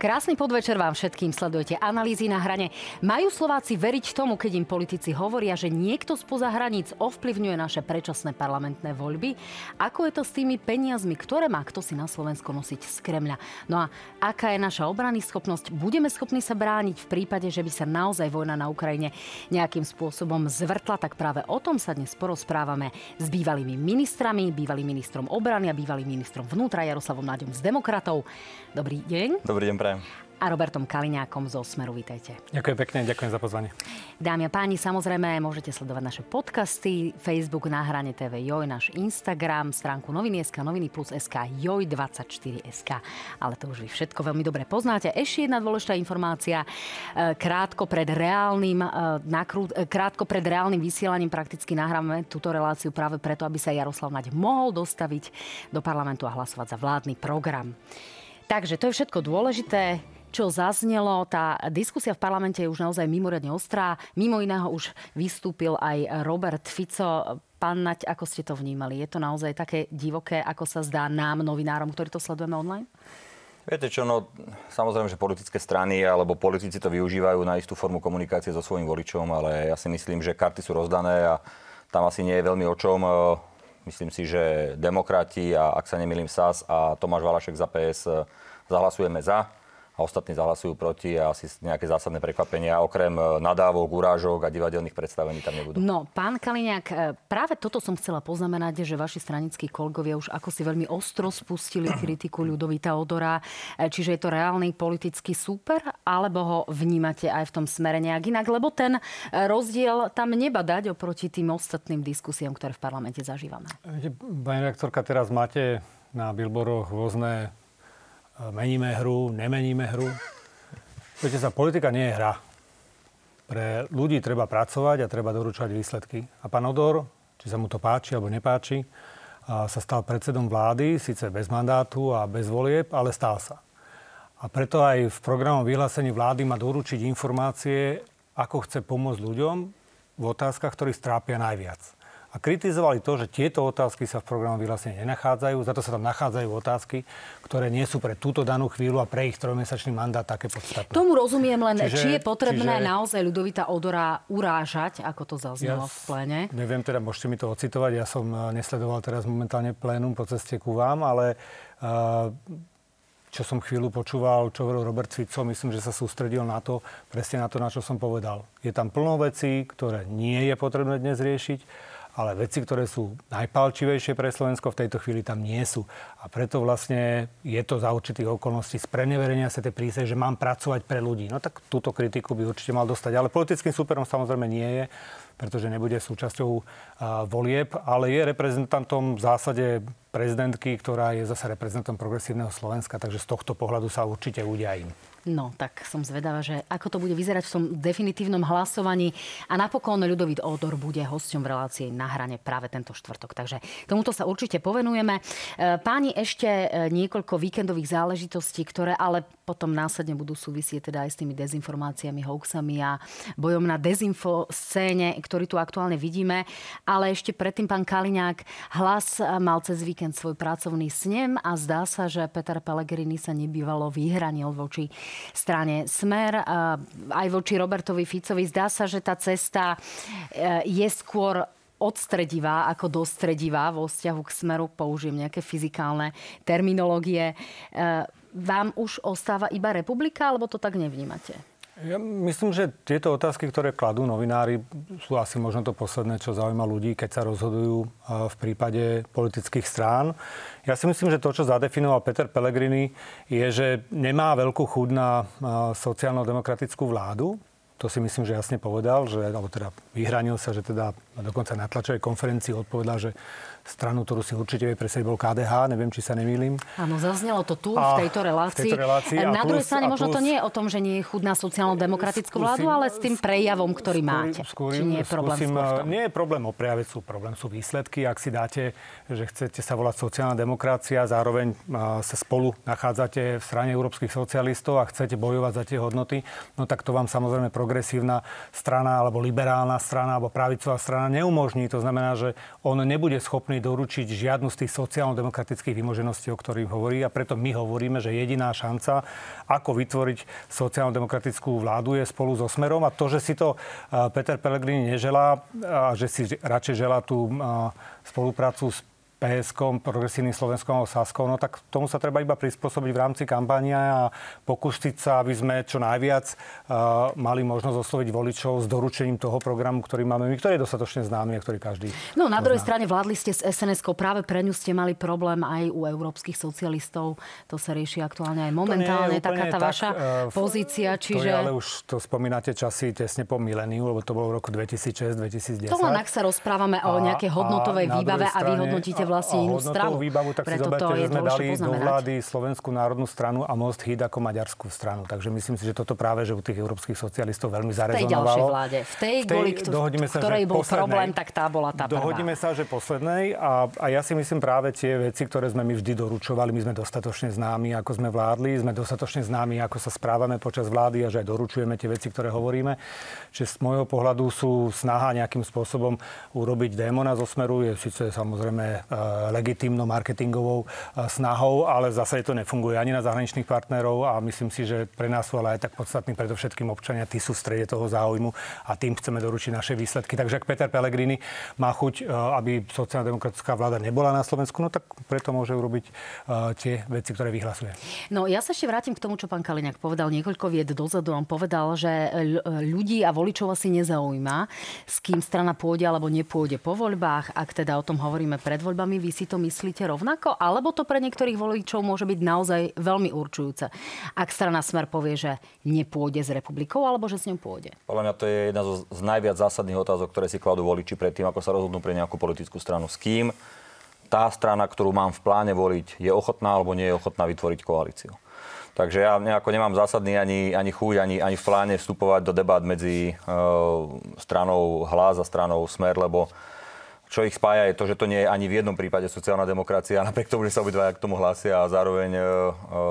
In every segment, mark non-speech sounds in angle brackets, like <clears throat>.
Krásny podvečer vám všetkým sledujete analýzy na hrane. Majú Slováci veriť tomu, keď im politici hovoria, že niekto spoza hraníc ovplyvňuje naše predčasné parlamentné voľby? Ako je to s tými peniazmi, ktoré má kto si na Slovensko nosiť z Kremľa? No a aká je naša obrany schopnosť? Budeme schopní sa brániť v prípade, že by sa naozaj vojna na Ukrajine nejakým spôsobom zvrtla? Tak práve o tom sa dnes porozprávame s bývalými ministrami, bývalým ministrom obrany a bývalým ministrom vnútra Jaroslavom Náďom z Demokratov. Dobrý deň. Dobrý deň, prajem a Robertom Kaliňákom zo Smeru. Vítajte. Ďakujem pekne, ďakujem za pozvanie. Dámy a páni, samozrejme môžete sledovať naše podcasty, Facebook na hrane TV Joj, náš Instagram, stránku noviny.sk, noviny plus SK, Joj24SK. Ale to už vy všetko veľmi dobre poznáte. Ešte jedna dôležitá informácia. E, krátko pred reálnym, e, e, krátko pred reálnym vysielaním prakticky nahráme túto reláciu práve preto, aby sa Jaroslav Naď mohol dostaviť do parlamentu a hlasovať za vládny program. Takže to je všetko dôležité čo zaznelo. Tá diskusia v parlamente je už naozaj mimoriadne ostrá. Mimo iného už vystúpil aj Robert Fico. Pán Nať, ako ste to vnímali? Je to naozaj také divoké, ako sa zdá nám, novinárom, ktorí to sledujeme online? Viete čo, no samozrejme, že politické strany alebo politici to využívajú na istú formu komunikácie so svojím voličom, ale ja si myslím, že karty sú rozdané a tam asi nie je veľmi o čom. Myslím si, že demokrati a ak sa nemýlim SAS a Tomáš Valašek za PS zahlasujeme za a ostatní zahlasujú proti a asi nejaké zásadné prekvapenia, okrem e, nadávok, urážok a divadelných predstavení tam nebudú. No, pán Kaliňák, e, práve toto som chcela poznamenať, že vaši stranickí kolegovia už ako si veľmi ostro spustili <clears throat> kritiku Ľudovita Odora. E, čiže je to reálny politický súper, alebo ho vnímate aj v tom smere nejak inak? Lebo ten rozdiel tam nebadať oproti tým ostatným diskusiám, ktoré v parlamente zažívame. Pani rektorka, teraz máte na billboardoch rôzne meníme hru, nemeníme hru. Viete sa, politika nie je hra. Pre ľudí treba pracovať a treba doručovať výsledky. A pán Odor, či sa mu to páči alebo nepáči, sa stal predsedom vlády, síce bez mandátu a bez volieb, ale stal sa. A preto aj v programom vyhlásení vlády má doručiť informácie, ako chce pomôcť ľuďom v otázkach, ktorí strápia najviac a kritizovali to, že tieto otázky sa v programu vyhlásenia nenachádzajú, za to sa tam nachádzajú otázky, ktoré nie sú pre túto danú chvíľu a pre ich trojmesačný mandát také podstatné. Tomu rozumiem len, čiže, či je potrebné čiže, naozaj ľudovita Odora urážať, ako to zaznelo ja v pléne. Neviem, teda môžete mi to ocitovať, ja som eh, nesledoval teraz momentálne plénum po ceste ku vám, ale uh, čo som chvíľu počúval, čo hovoril Robert Fico, myslím, že sa sústredil na to, presne na to, na čo som povedal. Je tam plno vecí, ktoré nie je potrebné dnes riešiť ale veci, ktoré sú najpalčivejšie pre Slovensko, v tejto chvíli tam nie sú. A preto vlastne je to za určitých okolností spreneverenia sa tej prísej, že mám pracovať pre ľudí. No tak túto kritiku by určite mal dostať. Ale politickým superom samozrejme nie je, pretože nebude súčasťou volieb, ale je reprezentantom v zásade prezidentky, ktorá je zase reprezentantom progresívneho Slovenska, takže z tohto pohľadu sa určite udiají. No, tak som zvedavá, že ako to bude vyzerať v tom definitívnom hlasovaní. A napokon Ľudovít Odor bude hosťom v relácii na hrane práve tento štvrtok. Takže tomuto sa určite povenujeme. E, páni, ešte e, niekoľko víkendových záležitostí, ktoré ale potom následne budú súvisieť teda aj s tými dezinformáciami, hoaxami a bojom na dezinfo scéne, ktorý tu aktuálne vidíme. Ale ešte predtým pán Kaliňák hlas mal cez víkend svoj pracovný snem a zdá sa, že Peter Pellegrini sa nebývalo vyhranil voči strane Smer, aj voči Robertovi Ficovi. Zdá sa, že tá cesta e, je skôr odstredivá ako dostredivá vo vzťahu k smeru, použijem nejaké fyzikálne terminológie. E, vám už ostáva iba republika, alebo to tak nevnímate? Ja myslím, že tieto otázky, ktoré kladú novinári, sú asi možno to posledné, čo zaujíma ľudí, keď sa rozhodujú v prípade politických strán. Ja si myslím, že to, čo zadefinoval Peter Pellegrini, je, že nemá veľkú chuť na sociálno-demokratickú vládu. To si myslím, že jasne povedal, že, alebo teda vyhranil sa, že teda dokonca na tlačovej konferencii odpovedal, že stranu, ktorú si určite vie presediť, bol KDH, neviem, či sa nemýlim. Áno, zaznelo to tu, a, v tejto relácii. V tejto relácii na druhej strane možno to nie je o tom, že nie je chudná sociálno-demokratickú vládu, ale s tým prejavom, ktorý skúrim, máte. Skúrim, či nie je problém skúsim, Nie je problém o prejave, sú problém sú výsledky. Ak si dáte, že chcete sa volať sociálna demokracia, zároveň sa spolu nachádzate v strane európskych socialistov a chcete bojovať za tie hodnoty, no tak to vám samozrejme progresívna strana alebo liberálna strana alebo pravicová strana neumožní. To znamená, že on nebude schopný strany doručiť žiadnu z tých sociálno-demokratických vymožeností, o ktorých hovorí. A preto my hovoríme, že jediná šanca, ako vytvoriť sociálno-demokratickú vládu, je spolu so Smerom. A to, že si to Peter Pellegrini neželá a že si radšej želá tú spoluprácu s PSK, Progresívnym Slovenskom a Saskou, no tak tomu sa treba iba prispôsobiť v rámci kampania a pokúsiť sa, aby sme čo najviac uh, mali možnosť osloviť voličov s doručením toho programu, ktorý máme my, ktorý je dostatočne známy a ktorý každý No na druhej strane vládli ste s sns práve pre ňu ste mali problém aj u európskych socialistov. To sa rieši aktuálne aj momentálne, taká tá tak, vaša uh, <laughs> pozícia. Čiže... To je, ale už to spomínate časy tesne po miléniu, lebo to bolo v roku 2006-2010. To len ak sa rozprávame o nejakej hodnotovej a výbave strane, a vyhodnotíte vlastne inú stranu. výbavu, tak Preto si zoberte, že sme dali do vlády Slovenskú národnú stranu a Most Hit ako maďarskú stranu. Takže myslím si, že toto práve, že u tých európskych socialistov veľmi zarezonovalo. V tej ďalšej vláde. V tej, v tej boli, dohodíme sa, ktorej bol poslednej, problém, tak tá bola tá Dohodíme prvá. sa, že poslednej a, a ja si myslím práve tie veci, ktoré sme my vždy doručovali, my sme dostatočne známi, ako sme vládli, sme dostatočne známi, ako sa správame počas vlády a že aj doručujeme tie veci, ktoré hovoríme. Čiže z môjho pohľadu sú snaha nejakým spôsobom urobiť démona zo smeru, je síce samozrejme legitimnou marketingovou eh, snahou, ale zase to nefunguje ani na zahraničných partnerov a myslím si, že pre nás sú ale aj tak podstatní predovšetkým občania, tí sú v strede toho záujmu a tým chceme doručiť naše výsledky. Takže ak Peter Pellegrini má chuť, eh, aby sociálna demokratická vláda nebola na Slovensku, no tak preto môže urobiť eh, tie veci, ktoré vyhlasuje. No ja sa ešte vrátim k tomu, čo pán Kaliňák povedal niekoľko vied dozadu. On povedal, že ľudí a voličov asi nezaujíma, s kým strana pôjde alebo nepôjde po voľbách. Ak teda o tom hovoríme pred voľbami, vy si to myslíte rovnako? Alebo to pre niektorých voličov môže byť naozaj veľmi určujúce? Ak strana Smer povie, že nepôjde s republikou, alebo že s ňou pôjde? Podľa mňa to je jedna z najviac zásadných otázok, ktoré si kladú voliči pred tým, ako sa rozhodnú pre nejakú politickú stranu. S kým tá strana, ktorú mám v pláne voliť, je ochotná alebo nie je ochotná vytvoriť koalíciu. Takže ja nejako nemám zásadný ani, ani chuť, ani, ani v pláne vstupovať do debát medzi e, stranou hlas a stranou smer, lebo čo ich spája je to, že to nie je ani v jednom prípade sociálna demokracia, <laughs> napriek tomu, že sa obidvaja k tomu hlásia a zároveň uh,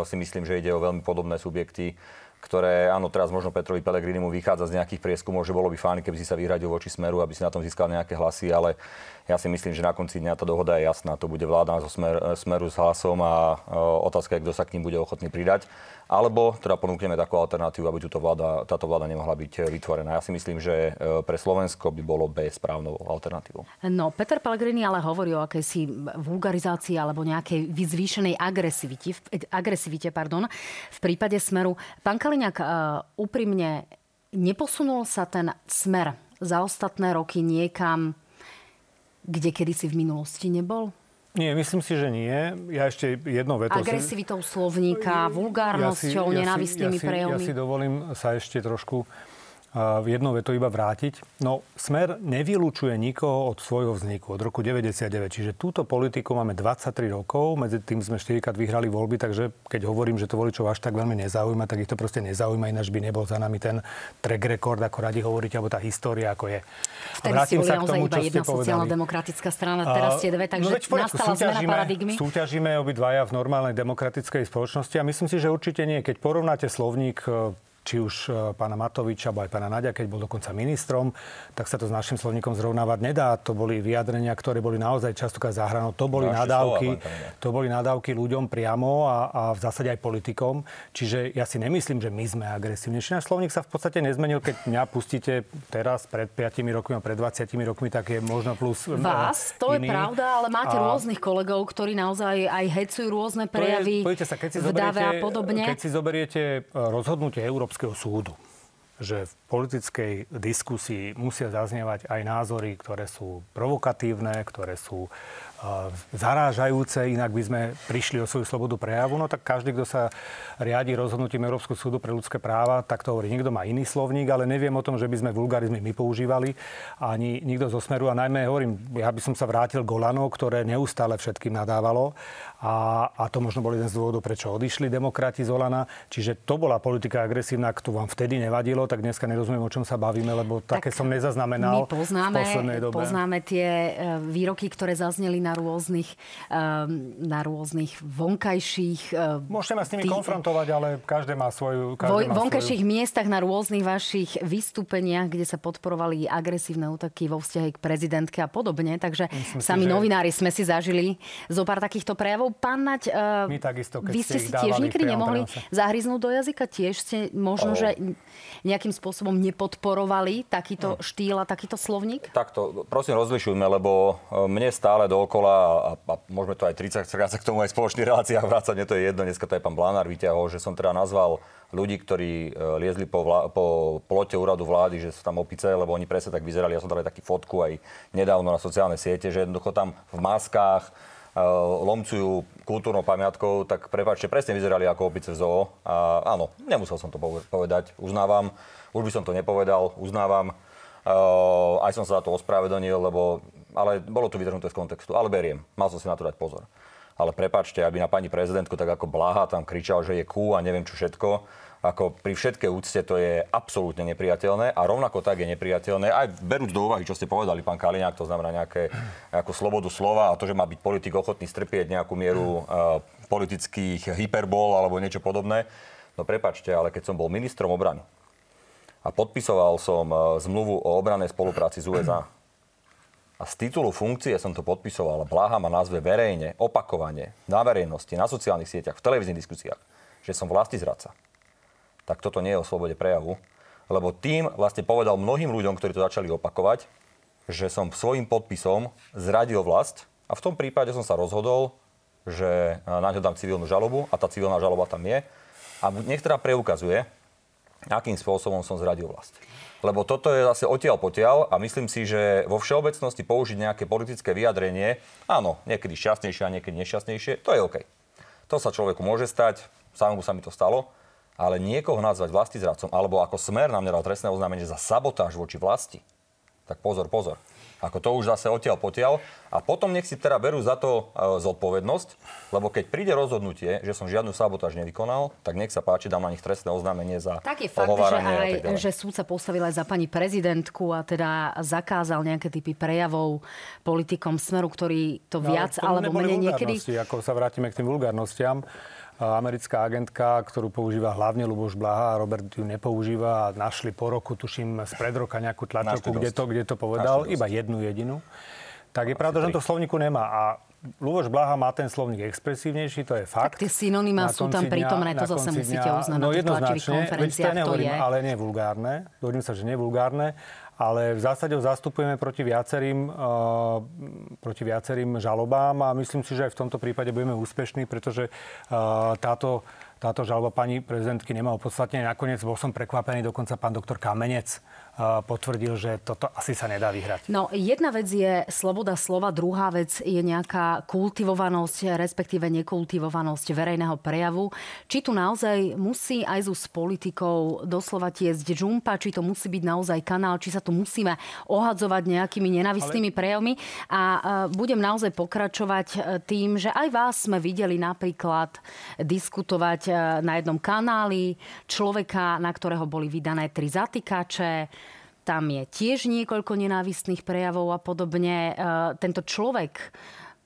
si myslím, že ide o veľmi podobné subjekty, ktoré, áno, teraz možno Petrovi Pellegrinimu vychádza z nejakých prieskumov, že bolo by fajn, keby si sa vyhradil voči Smeru, aby si na tom získal nejaké hlasy, ale ja si myslím, že na konci dňa tá dohoda je jasná. To bude vláda zo smer, smeru s hlasom a e, otázka je, kto sa k ním bude ochotný pridať. Alebo teda ponúkneme takú alternatívu, aby túto vláda, táto vláda nemohla byť vytvorená. Ja si myslím, že e, pre Slovensko by bolo B správnou alternatívou. No, Peter Pellegrini ale hovorí o akejsi vulgarizácii alebo nejakej zvýšenej agresivite, agresivite pardon, v prípade smeru. Pán Kaliňák, úprimne, neposunul sa ten smer za ostatné roky niekam kde kedysi v minulosti nebol? Nie, myslím si, že nie. Ja ešte jedno veto... Agresivitou slovníka, vulgárnosťou, ja si, nenávistnými ja si, prejavmi. Ja si dovolím sa ešte trošku v jednou vetou iba vrátiť. No, Smer nevylúčuje nikoho od svojho vzniku, od roku 99. Čiže túto politiku máme 23 rokov, medzi tým sme 4 vyhrali voľby, takže keď hovorím, že to voličov až tak veľmi nezaujíma, tak ich to proste nezaujíma, ináč by nebol za nami ten track record, ako radi hovoríte, alebo tá história, ako je. Vtedy Vrátim sa k tomu, iba jedna sociálno-demokratická strana, teraz ste dve, takže no, veď, nastala zmena paradigmy. Súťažíme obidvaja v normálnej demokratickej spoločnosti a myslím si, že určite nie. Keď porovnáte slovník či už e, pána Matoviča, alebo aj pána Nadia, keď bol dokonca ministrom, tak sa to s našim slovníkom zrovnávať nedá. To boli vyjadrenia, ktoré boli naozaj častokrát zahranou. To boli nadávky, to boli nadávky ľuďom priamo a, a v zásade aj politikom. Čiže ja si nemyslím, že my sme agresívnejší. Náš slovník sa v podstate nezmenil, keď mňa pustíte teraz pred 5 rokmi a pred 20 rokmi, tak je možno plus e, Vás, to iný. je pravda, ale máte a... rôznych kolegov, ktorí naozaj aj hecujú rôzne prejavy to je, sa, keď si zoberiete, a podobne. Keď si zoberiete e, rozhodnutie Európskej Európskeho súdu že v politickej diskusii musia zaznievať aj názory, ktoré sú provokatívne, ktoré sú zarážajúce, inak by sme prišli o svoju slobodu prejavu. No tak každý, kto sa riadi rozhodnutím Európskeho súdu pre ľudské práva, tak to hovorí. Niekto má iný slovník, ale neviem o tom, že by sme vulgarizmy my používali, ani nikto zo Smeru. A najmä hovorím, ja by som sa vrátil Golano, ktoré neustále všetkým nadávalo. A, a to možno bol jeden z dôvodov, prečo odišli demokrati z Olana. Čiže to bola politika agresívna, ktorú vám vtedy nevadilo, tak dneska nerozumiem, o čom sa bavíme, lebo tak také som nezaznamenal my poznáme, v poslednej dobe. Poznáme tie e, výroky, ktoré zazneli na rôznych, na rôznych vonkajších... Um, Môžete ma s nimi tý... konfrontovať, ale každé má svoju... Každé vo, má vonkajších svoju... miestach na rôznych vašich vystúpeniach, kde sa podporovali agresívne útoky vo vzťahu k prezidentke a podobne. Takže Myslím sami si, že... novinári sme si zažili zo pár takýchto prejavov. Pán Nať, uh, My takisto, vy ste si tiež nikdy nemohli zahryznúť do jazyka? Tiež ste možno, oh. že nejakým spôsobom nepodporovali takýto hmm. štýl a takýto slovník? Takto, prosím, rozlišujme, lebo e, mne stále dookola, a, a môžeme to aj 30 krát k tomu aj spoločných reláciách <laughs> vrácať, mne to je jedno, dneska to aj pán Blanár vyťahol, že som teda nazval ľudí, ktorí e, liezli po, vlá, po plote úradu vlády, že sú tam opice, lebo oni presne tak vyzerali. Ja som dal aj taký fotku aj nedávno na sociálne siete, že jednoducho tam v maskách lomcujú kultúrnou pamiatkou, tak prepáčte, presne vyzerali ako opice v zoo. A áno, nemusel som to povedať, uznávam. Už by som to nepovedal, uznávam. Uh, aj som sa za to ospravedlnil, lebo, ale bolo to vytrhnuté z kontextu. Ale beriem, mal som si na to dať pozor. Ale prepačte, aby na pani prezidentku tak ako Blaha tam kričal, že je kú a neviem čo všetko ako pri všetkej úcte to je absolútne nepriateľné a rovnako tak je nepriateľné, aj berúc do úvahy, čo ste povedali, pán Kaliňák, to znamená nejaké, nejakú slobodu slova a to, že má byť politik ochotný strpieť nejakú mieru uh, politických hyperbol alebo niečo podobné. No prepačte, ale keď som bol ministrom obrany a podpisoval som uh, zmluvu o obranej spolupráci z USA, a z titulu funkcie som to podpisoval. Bláha ma nazve verejne, opakovane, na verejnosti, na sociálnych sieťach, v televíznych diskusiách, že som vlasti zradca tak toto nie je o slobode prejavu. Lebo tým vlastne povedal mnohým ľuďom, ktorí to začali opakovať, že som svojim podpisom zradil vlast a v tom prípade som sa rozhodol, že na ňo dám civilnú žalobu a tá civilná žaloba tam je. A nech teda preukazuje, akým spôsobom som zradil vlast. Lebo toto je zase odtiaľ potiaľ a myslím si, že vo všeobecnosti použiť nejaké politické vyjadrenie, áno, niekedy šťastnejšie a niekedy nešťastnejšie, to je OK. To sa človeku môže stať, samému sa mi to stalo, ale niekoho nazvať vlastizradcom, alebo ako smer nám nedal trestné oznámenie za sabotáž voči vlasti, tak pozor, pozor. Ako to už zase odtiaľ potiaľ. A potom nech si teda berú za to e, zodpovednosť, lebo keď príde rozhodnutie, že som žiadnu sabotáž nevykonal, tak nech sa páči, dám na nich trestné oznámenie za Tak je fakt, že aj, že súd sa postavil aj za pani prezidentku a teda zakázal nejaké typy prejavov politikom smeru, ktorí to no, viac alebo menej niekedy... Ako sa vrátime k tým vulgárnostiam, americká agentka, ktorú používa hlavne Luboš Blaha a Robert ju nepoužíva a našli po roku, tuším, spred roka nejakú tlačovku, kde to, kde to povedal, iba jednu jedinú. Tak je pravda, že on to v slovníku nemá. A Luboš Blaha má ten slovník expresívnejší, to je fakt. Tak tie synonymá sú tam prítomné, to zase musíte uznať no, na tých tlačových konferenciách, to je. ale nie vulgárne. Dovolím sa, že nie vulgárne ale v zásade ho zastupujeme proti viacerým, uh, proti viacerým žalobám a myslím si, že aj v tomto prípade budeme úspešní, pretože uh, táto, táto žaloba pani prezidentky nemá opodstatnenie. Nakoniec bol som prekvapený, dokonca pán doktor Kamenec potvrdil, že toto asi sa nedá vyhrať. No, jedna vec je sloboda slova, druhá vec je nejaká kultivovanosť, respektíve nekultivovanosť verejného prejavu. Či tu naozaj musí aj s politikou doslova tiesť žumpa, či to musí byť naozaj kanál, či sa tu musíme ohadzovať nejakými nenavistnými Ale... prejavmi. A budem naozaj pokračovať e, tým, že aj vás sme videli napríklad diskutovať e, na jednom kanáli človeka, na ktorého boli vydané tri zatýkače, tam je tiež niekoľko nenávistných prejavov a podobne. E, tento človek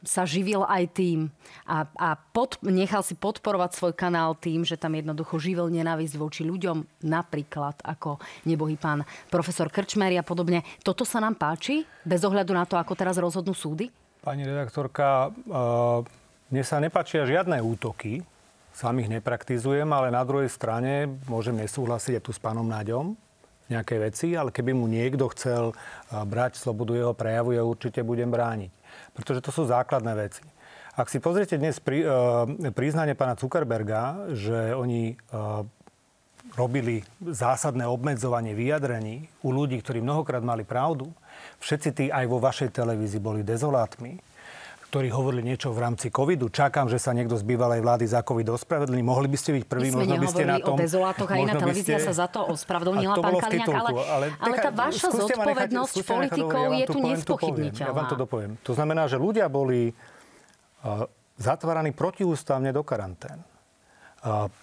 sa živil aj tým a, a pod, nechal si podporovať svoj kanál tým, že tam jednoducho živil nenávisť voči ľuďom, napríklad ako nebohý pán profesor Krčmery a podobne. Toto sa nám páči, bez ohľadu na to, ako teraz rozhodnú súdy? Pani redaktorka, uh, mne sa nepáčia žiadne útoky, sám ich nepraktizujem, ale na druhej strane môžem nesúhlasiť aj tu s pánom Náďom, nejaké veci, ale keby mu niekto chcel brať slobodu jeho prejavu, ja určite budem brániť. Pretože to sú základné veci. Ak si pozriete dnes pri, uh, priznanie pána Zuckerberga, že oni uh, robili zásadné obmedzovanie vyjadrení u ľudí, ktorí mnohokrát mali pravdu, všetci tí aj vo vašej televízii boli dezolátmi, ktorí hovorili niečo v rámci covidu. Čakám, že sa niekto z bývalej vlády za covid ospravedlní. Mohli by ste byť prvý, My možno by ste na tom... o dezolátoch a iná televízia ste... sa za to ospravedlnila, pán Kaliňák, ale, ale, ale tá vaša zodpovednosť nechať, politikov je tu nespochybniteľná. Ja vám to dopoviem. To znamená, že ľudia boli uh, zatváraní protiústavne do karantén.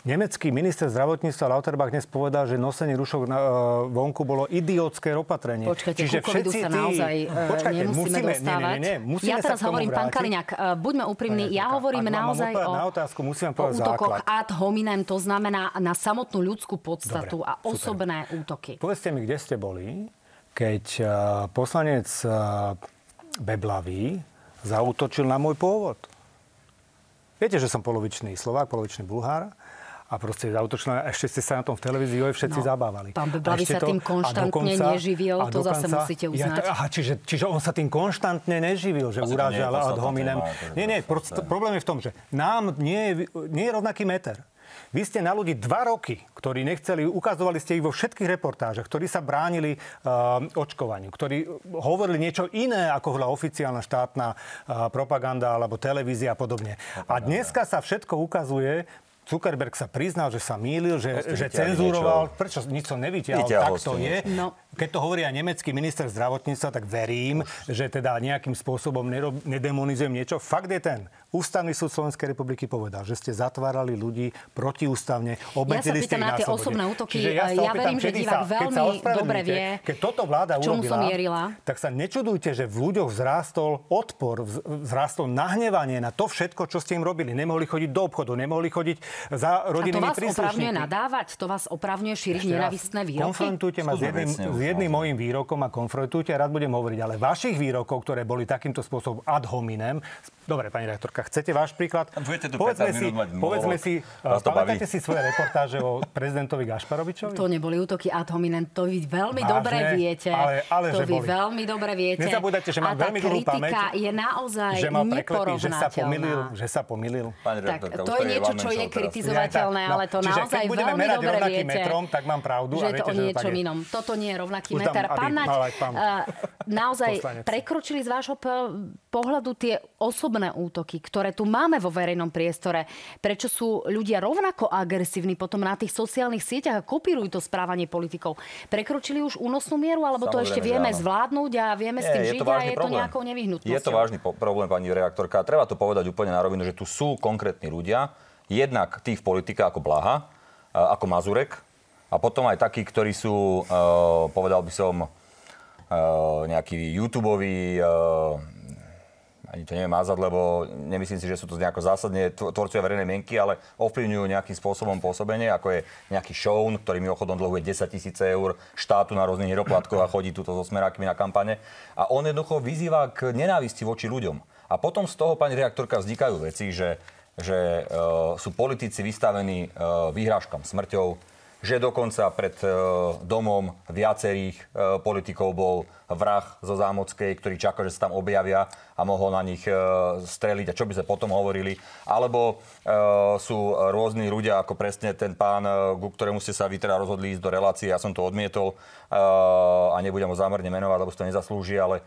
Nemecký minister zdravotníctva Lauterbach dnes povedal, že nosenie rušok na, vonku bolo idiotské opatrenie. Počkajte, Čiže všetci sa naozaj počkajte, nemusíme musíme, dostávať. Nie, nie, nie, musíme ja teraz hovorím, pán Kaliňák, buďme úprimní, ja hovorím naozaj o, na otázku, musím o útokoch základ. ad hominem, to znamená na samotnú ľudskú podstatu Dobre, a osobné super. útoky. Povedzte mi, kde ste boli, keď poslanec Beblavý zautočil na môj pôvod. Viete, že som polovičný Slovák, polovičný Bulhár a proste zautočil, ešte ste sa na tom v televízii všetci no, zabávali. Pán Bebavi sa tým konštantne dokonca, neživil, to dokonca, zase musíte uznať. Ja, aha, čiže, čiže on sa tým konštantne neživil, že urážal ad hominem. Nie, nie, problém je v tom, že nám nie je, nie je rovnaký meter. Vy ste na ľudí dva roky, ktorí nechceli, ukazovali ste ich vo všetkých reportážach, ktorí sa bránili uh, očkovaniu, ktorí hovorili niečo iné, ako bola oficiálna štátna uh, propaganda alebo televízia a podobne. A dneska sa všetko ukazuje Zuckerberg sa priznal, že sa mýlil, že, že cenzuroval. Niečo. Prečo nič som nevytiahol? Tak to je. No. Keď to hovorí aj nemecký minister zdravotníctva, tak verím, Už. že teda nejakým spôsobom nedemonizujem niečo. Fakt je ten, Ústavný súd Slovenskej republiky povedal, že ste zatvárali ľudí protiústavne, obmedzili ja ste ich na tie osobné útoky. Ja, ja verím, že divák veľmi dobre vie, keď toto vláda čomu urobila, som mierila. tak sa nečudujte, že v ľuďoch vzrástol odpor, vzrástol nahnevanie na to všetko, čo ste im robili. Nemohli chodiť do obchodu, nemohli chodiť za rodinnými príslušníkmi. A to vás opravňuje nadávať? To vás opravňuje šíriť nenavistné výroky? Konfrontujte ma s jedným, s jedným mojim výrokom a konfrontujte a rád budem hovoriť. Ale vašich výrokov, ktoré boli takýmto spôsobom ad hominem, Dobre, pani redaktorka, chcete váš príklad? Budete tu povedzme si, povedzme si, pamätáte si svoje reportáže o prezidentovi Gašparovičovi? To neboli útoky ad hominem, to vy veľmi Vážne? dobre viete. Ale, ale to vy boli. veľmi dobre viete. Nezabúdajte, že mám veľmi dlhú pamäť. je naozaj že ma preklepí, že sa pomýlil, že sa pomýlil. tak, to je niečo, čo je kritizovateľné, ale to no, naozaj veľmi dobre viete. metrom, tak mám pravdu. Že je to o niečom inom. Toto nie je rovnaký meter. Pán Naď, naozaj prekročili z vášho pohľadu tie osobné útoky, ktoré tu máme vo verejnom priestore, prečo sú ľudia rovnako agresívni potom na tých sociálnych sieťach a kopírujú to správanie politikov. Prekročili už únosnú mieru, alebo Samozrejme, to ešte vieme zvládnuť a vieme Nie, s tým žiť a je to nejakou nevyhnutnosťou? Je to vážny po- problém, pani reaktorka. Treba to povedať úplne na rovinu, že tu sú konkrétni ľudia, jednak tí v politika ako Blaha, ako Mazurek, a potom aj takí, ktorí sú, povedal by som, nejaký YouTube ani to neviem mázať, lebo nemyslím si, že sú to nejako zásadne tvorcovia verejnej mienky, ale ovplyvňujú nejakým spôsobom pôsobenie, ako je nejaký show, ktorý ochodom dlhuje 10 tisíce eur štátu na rôznych hieroplatkoch a chodí túto so smerákmi na kampane. A on jednoducho vyzýva k nenávisti voči ľuďom. A potom z toho, pani reaktorka, vznikajú veci, že, že uh, sú politici vystavení uh, výhrážkam smrťou, že dokonca pred e, domom viacerých e, politikov bol vrah zo Zámockej, ktorý čaká, že sa tam objavia a mohol na nich e, streliť a čo by sme potom hovorili. Alebo sú rôzni ľudia, ako presne ten pán, ku ktorému ste sa vy teda rozhodli ísť do relácie, ja som to odmietol a nebudem ho zámerne menovať, lebo si to nezaslúži, ale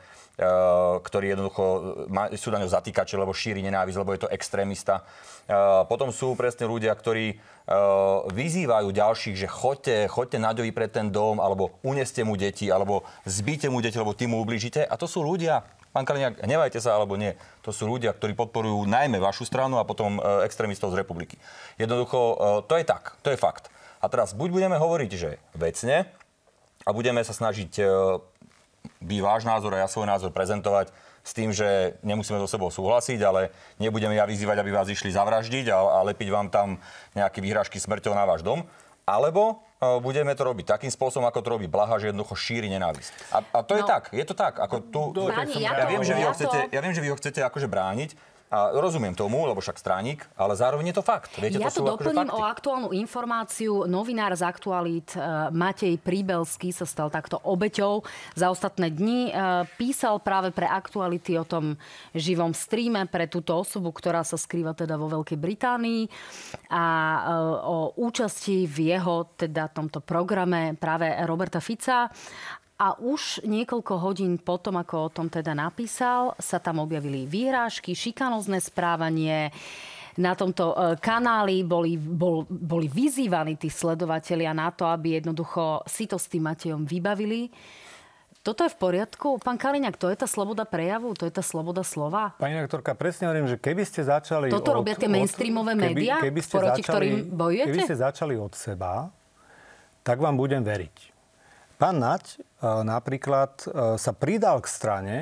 ktorí jednoducho sú na ňo zatýkači, lebo šíri nenávisť, lebo je to extrémista. Potom sú presne ľudia, ktorí vyzývajú ďalších, že choďte, choďte Naďovi pre ten dom, alebo uneste mu deti, alebo zbíte mu deti, lebo tým mu ublížite. A to sú ľudia, pán Kaliňák, hnevajte sa alebo nie, to sú ľudia, ktorí podporujú najmä vašu stranu a potom extrémistov z republiky. Jednoducho, to je tak, to je fakt. A teraz buď budeme hovoriť, že vecne a budeme sa snažiť by váš názor a ja svoj názor prezentovať s tým, že nemusíme so sebou súhlasiť, ale nebudeme ja vyzývať, aby vás išli zavraždiť a, a lepiť vám tam nejaké výhražky smrťou na váš dom. Alebo e, budeme to robiť takým spôsobom, ako to robí Blaha, že jednoducho šíri nenávisť. A, a to no, je tak, je to tak. Ako tu, Páni, ja, ja, viem, že vy ho chcete, ja viem, že vy ho chcete akože brániť, a rozumiem tomu, lebo však stránik, ale zároveň je to fakt. Viete, ja to, to akože doplním o aktuálnu informáciu. Novinár z Aktualít uh, Matej Príbelský sa stal takto obeťou za ostatné dni. Uh, písal práve pre Aktuality o tom živom streame pre túto osobu, ktorá sa skrýva teda vo Veľkej Británii a uh, o účasti v jeho teda tomto programe práve Roberta Fica. A už niekoľko hodín potom, ako o tom teda napísal, sa tam objavili výhrážky, šikanozné správanie, na tomto e, kanáli boli, bol, boli vyzývaní tí sledovatelia na to, aby jednoducho si to s tým Matejom vybavili. Toto je v poriadku? Pán Kaliňák, to je tá sloboda prejavu? To je tá sloboda slova? Pani doktorka, presne hovorím, že keby ste začali... Toto od, robia tie mainstreamové médiá, keby, keby ste proti začali, ktorým bojujete? Keby ste začali od seba, tak vám budem veriť. Pán Nať napríklad e, sa pridal k strane,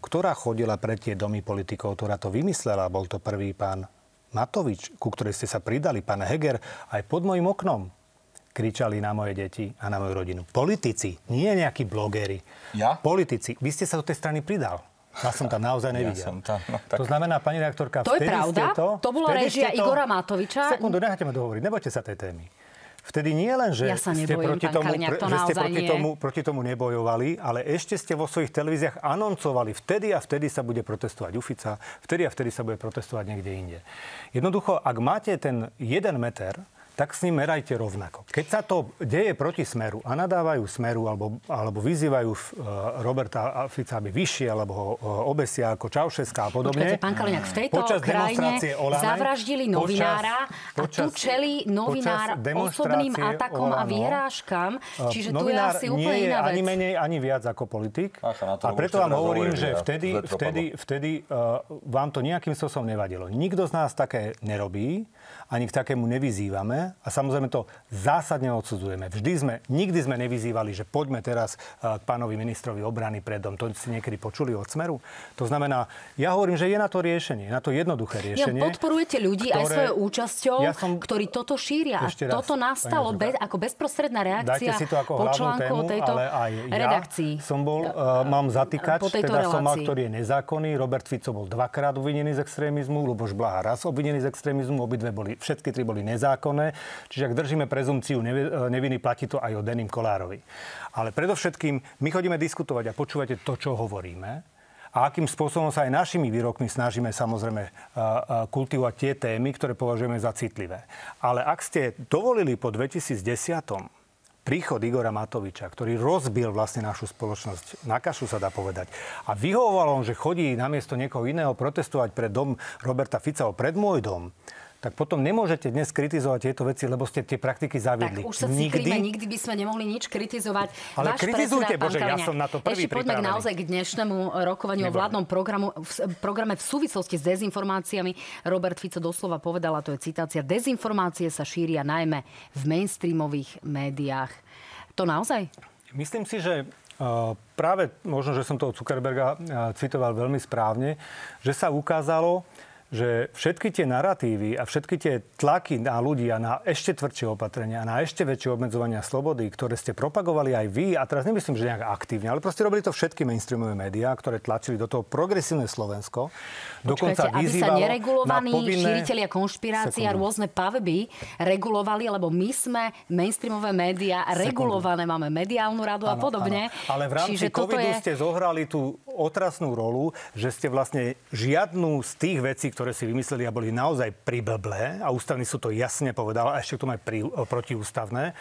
ktorá chodila pre tie domy politikov, ktorá to vymyslela. Bol to prvý pán Matovič, ku ktorej ste sa pridali, pán Heger, aj pod mojim oknom kričali na moje deti a na moju rodinu. Politici, nie nejakí blogeri. Ja? Politici. Vy ste sa do tej strany pridal. Ja som tam naozaj nevidel. Ja som tam, no, tak... To znamená, pani reaktorka, To je pravda? Ste to, To bola režia to... Igora Matoviča. Sekundu, nechajte ma dohovoriť, nebojte sa tej témy. Vtedy nie len, že Ja sa ste nebojím, proti pán tomu, Kaliňák, to že ste proti nie. tomu, proti tomu nebojovali, ale ešte ste vo svojich televíziách anoncovali, vtedy a vtedy sa bude protestovať Ufica, vtedy a vtedy sa bude protestovať niekde inde. Jednoducho, ak máte ten jeden meter, tak s ním merajte rovnako. Keď sa to deje proti smeru a nadávajú smeru alebo, alebo vyzývajú uh, Roberta Fica, aby vyššie, alebo ho uh, obesia ako Čaušeská a podobne. Počkajte, pán Kaliňák, v tejto počas krajine Olane, zavraždili novinára a tu čeli novinár počas osobným atakom a Olano, vyhrážkam. Uh, Čiže tu je asi nie úplne je iná vec. ani menej, ani viac ako politik. To a preto vám hovorím, že a vtedy, to vtedy, vtedy uh, vám to nejakým spôsobom nevadilo. Nikto z nás také nerobí, ani k takému nevyzývame a samozrejme to zásadne odsudzujeme. Vždy sme, nikdy sme nevyzývali, že poďme teraz uh, k pánovi ministrovi obrany predom. To si niekedy počuli od Smeru. To znamená, ja hovorím, že je na to riešenie, na to jednoduché Ja, riešenie. podporujete ľudí aj ktoré- svojou účasťou, Ja som- ktorí toto šíria. Ešte raz, toto nastalo bez, ako bezprostredná Dajte reakcia si to ako po článku tému, tejto ale aj ja redakcii. som bol, uh, mám zatýkač, teda som mal, relácii. ktorý je nezákonný. Robert Fico bol dvakrát obvinený z extrémizmu, Luboš Blaha raz obvinený z extrémizmu, obidve boli, všetky tri boli nezákonné. Čiže ak držíme prezumciu e, neviny, platí to aj o Denim Kolárovi. Ale predovšetkým my chodíme diskutovať a počúvate to, čo hovoríme a akým spôsobom sa aj našimi výrokmi snažíme samozrejme uh, uh, kultivovať tie témy, ktoré považujeme za citlivé. Ale ak ste dovolili po 2010 príchod Igora Matoviča, ktorý rozbil vlastne našu spoločnosť, na kašu sa dá povedať, a vyhovoval on, že chodí namiesto niekoho iného protestovať pred dom Roberta Fica, pred môj dom, tak potom nemôžete dnes kritizovať tieto veci, lebo ste tie praktiky zaviedli. Tak už sa cyklíme, nikdy by sme nemohli nič kritizovať. Ale Váš kritizujte, predseda, Bože, ja Kaliňák, som na to prvý Ešte poďme naozaj k dnešnému rokovaniu o vládnom programu, v, programe v súvislosti s dezinformáciami. Robert Fico doslova povedal, a to je citácia, dezinformácie sa šíria najmä v mainstreamových médiách. To naozaj? Myslím si, že uh, práve možno, že som toho Zuckerberga uh, citoval veľmi správne, že sa ukázalo, že všetky tie narratívy a všetky tie tlaky na ľudí a na ešte tvrdšie opatrenia a na ešte väčšie obmedzovania slobody, ktoré ste propagovali aj vy, a teraz nemyslím, že nejak aktívne, ale proste robili to všetky mainstreamové médiá, ktoré tlačili do toho progresívne Slovensko. Počkajte, aby sa neregulovaní povinné- šíriteľia konšpirácií a rôzne pavby regulovali, lebo my sme mainstreamové médiá regulované, máme mediálnu radu a Áno, podobne. áno. Ale v rámci Čiže covidu je... ste zohrali tú otrasnú rolu, že ste vlastne žiadnu z tých vecí, ktoré si vymysleli a boli naozaj priblblé, a ústavný súd to jasne povedal, a ešte k tomu aj pri, protiústavné,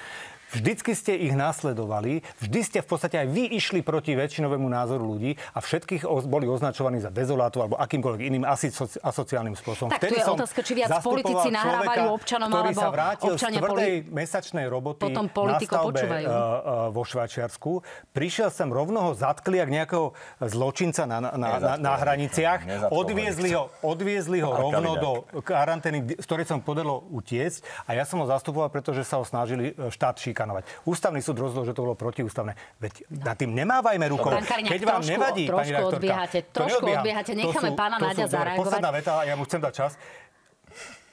Vždycky ste ich následovali, vždy ste v podstate aj vy išli proti väčšinovému názoru ľudí a všetkých boli označovaní za dezolátov alebo akýmkoľvek iným asi soci- asociálnym spôsobom. Tak tu je otázka, či viac politici nahrávajú človeka, občanom, ktorý alebo sa vrátil občania z tvrdej poli- mesačnej roboty Potom na stavbe počúvajú. uh, uh, vo Švajčiarsku. Prišiel sem rovno ho zatkli jak nejakého zločinca na, na, na, na, na hraniciach. Odviezli ho, odviezli ho rovno do karantény, z ktorej som podalo utiecť. A ja som ho zastupoval, pretože sa ho snažili e, štát šikanovať. Ústavný súd rozhodol, že to bolo protiústavné. Veď nad tým nemávajme rukou. Keď vám trošku- nevadí, trošku pani redaktorka, odbiehate, to trošku odbiehate. Necháme sú- pána dobre, zareagovať. Posledná veta, ja mu chcem dať čas.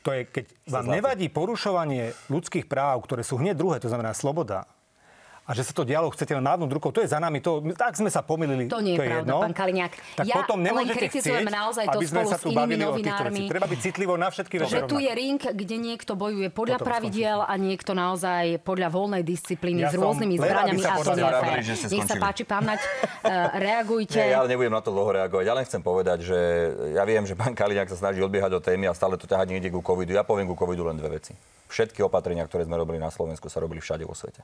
To je, keď vám nevadí porušovanie ľudských práv, ktoré sú hneď druhé, to znamená sloboda, a že sa to dialo, chcete len mávnuť rukou, to je za nami, to, tak sme sa pomýlili. To nie je pravda, jedno. pán Kaliňák. Tak Ja potom nemôžete kritizujem chcieť, naozaj to aby sme sa tu bavili o týchto novinármi. veciach. Treba byť citlivo na všetky veci Že tu je ring, kde niekto bojuje podľa Potom pravidiel a niekto naozaj podľa voľnej disciplíny Ja s rôznymi zbraniami a to nie je Nech sa páči, pán Nať, <laughs> eh, reagujte. Nie, ja nebudem na to dlho reagovať. Ja len chcem povedať, že ja viem, že pán Kaliňák sa snaží odbiehať od témy a stále to ťahať niekde ku covidu. Ja poviem ku covidu len dve veci. Všetky opatrenia, ktoré sme robili na Slovensku, sa robili všade vo svete.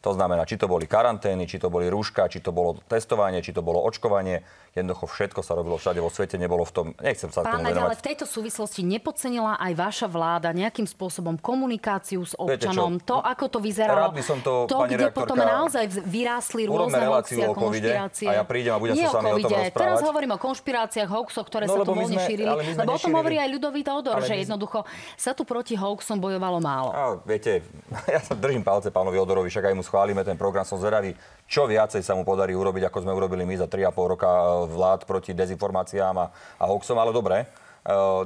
To znamená, či to boli karantény, či to boli rúška, či to bolo testovanie, či to bolo očkovanie. Jednoducho všetko sa robilo všade vo svete, nebolo v tom, nechcem sa Pán tomu ale v tejto súvislosti nepodcenila aj vaša vláda nejakým spôsobom komunikáciu s občanom, to, ako to vyzeralo, Rád by som to, to kde potom naozaj vyrástli rôzne hoaxy a o konšpirácie. a ja prídem a budem Nie sa s vami o tom covide. rozprávať. Teraz hovorím o konšpiráciách, hoaxoch, ktoré No, sa tu voľne šírili. Lebo o tom hovorí aj ľudový Todor, Ale že jednoducho sa tu proti hoaxom bojovalo málo. A viete, <laughs> ja sa držím palce pánovi Odorovi, však aj mu schválime ten program, som zvedavý, čo viacej sa mu podarí urobiť, ako sme urobili my za 3,5 roka e, vlád proti dezinformáciám a, a hoaxom, ale dobre, e,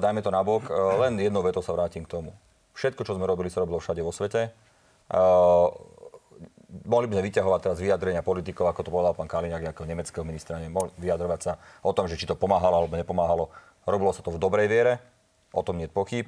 dajme to nabok. E, len jednou vetou sa vrátim k tomu. Všetko, čo sme robili, sa robilo všade vo svete. E, mohli by sme vyťahovať teraz vyjadrenia politikov, ako to povedal pán Kaliňák, nejakého nemeckého ministra, mohli vyjadrovať sa o tom, že či to pomáhalo alebo nepomáhalo. Robilo sa to v dobrej viere, o tom nie je pochyb.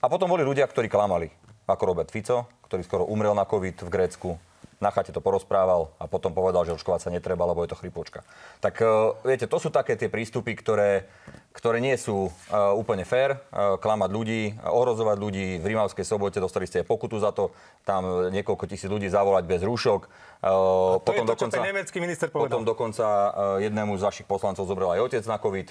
A potom boli ľudia, ktorí klamali, ako Robert Fico, ktorý skoro umrel na COVID v Grécku. Na chate to porozprával a potom povedal, že očkovať sa netreba, lebo je to chrypočka. Tak uh, viete, to sú také tie prístupy, ktoré, ktoré nie sú uh, úplne fér. Uh, klamať ľudí, ohrozovať ľudí. V Rímavskej sobote dostali ste pokutu za to. Tam niekoľko tisíc ľudí zavolať bez rúšok. Uh, To je to, ten nemecký minister povedal. Potom dokonca jednému z vašich poslancov zobral aj otec na COVID,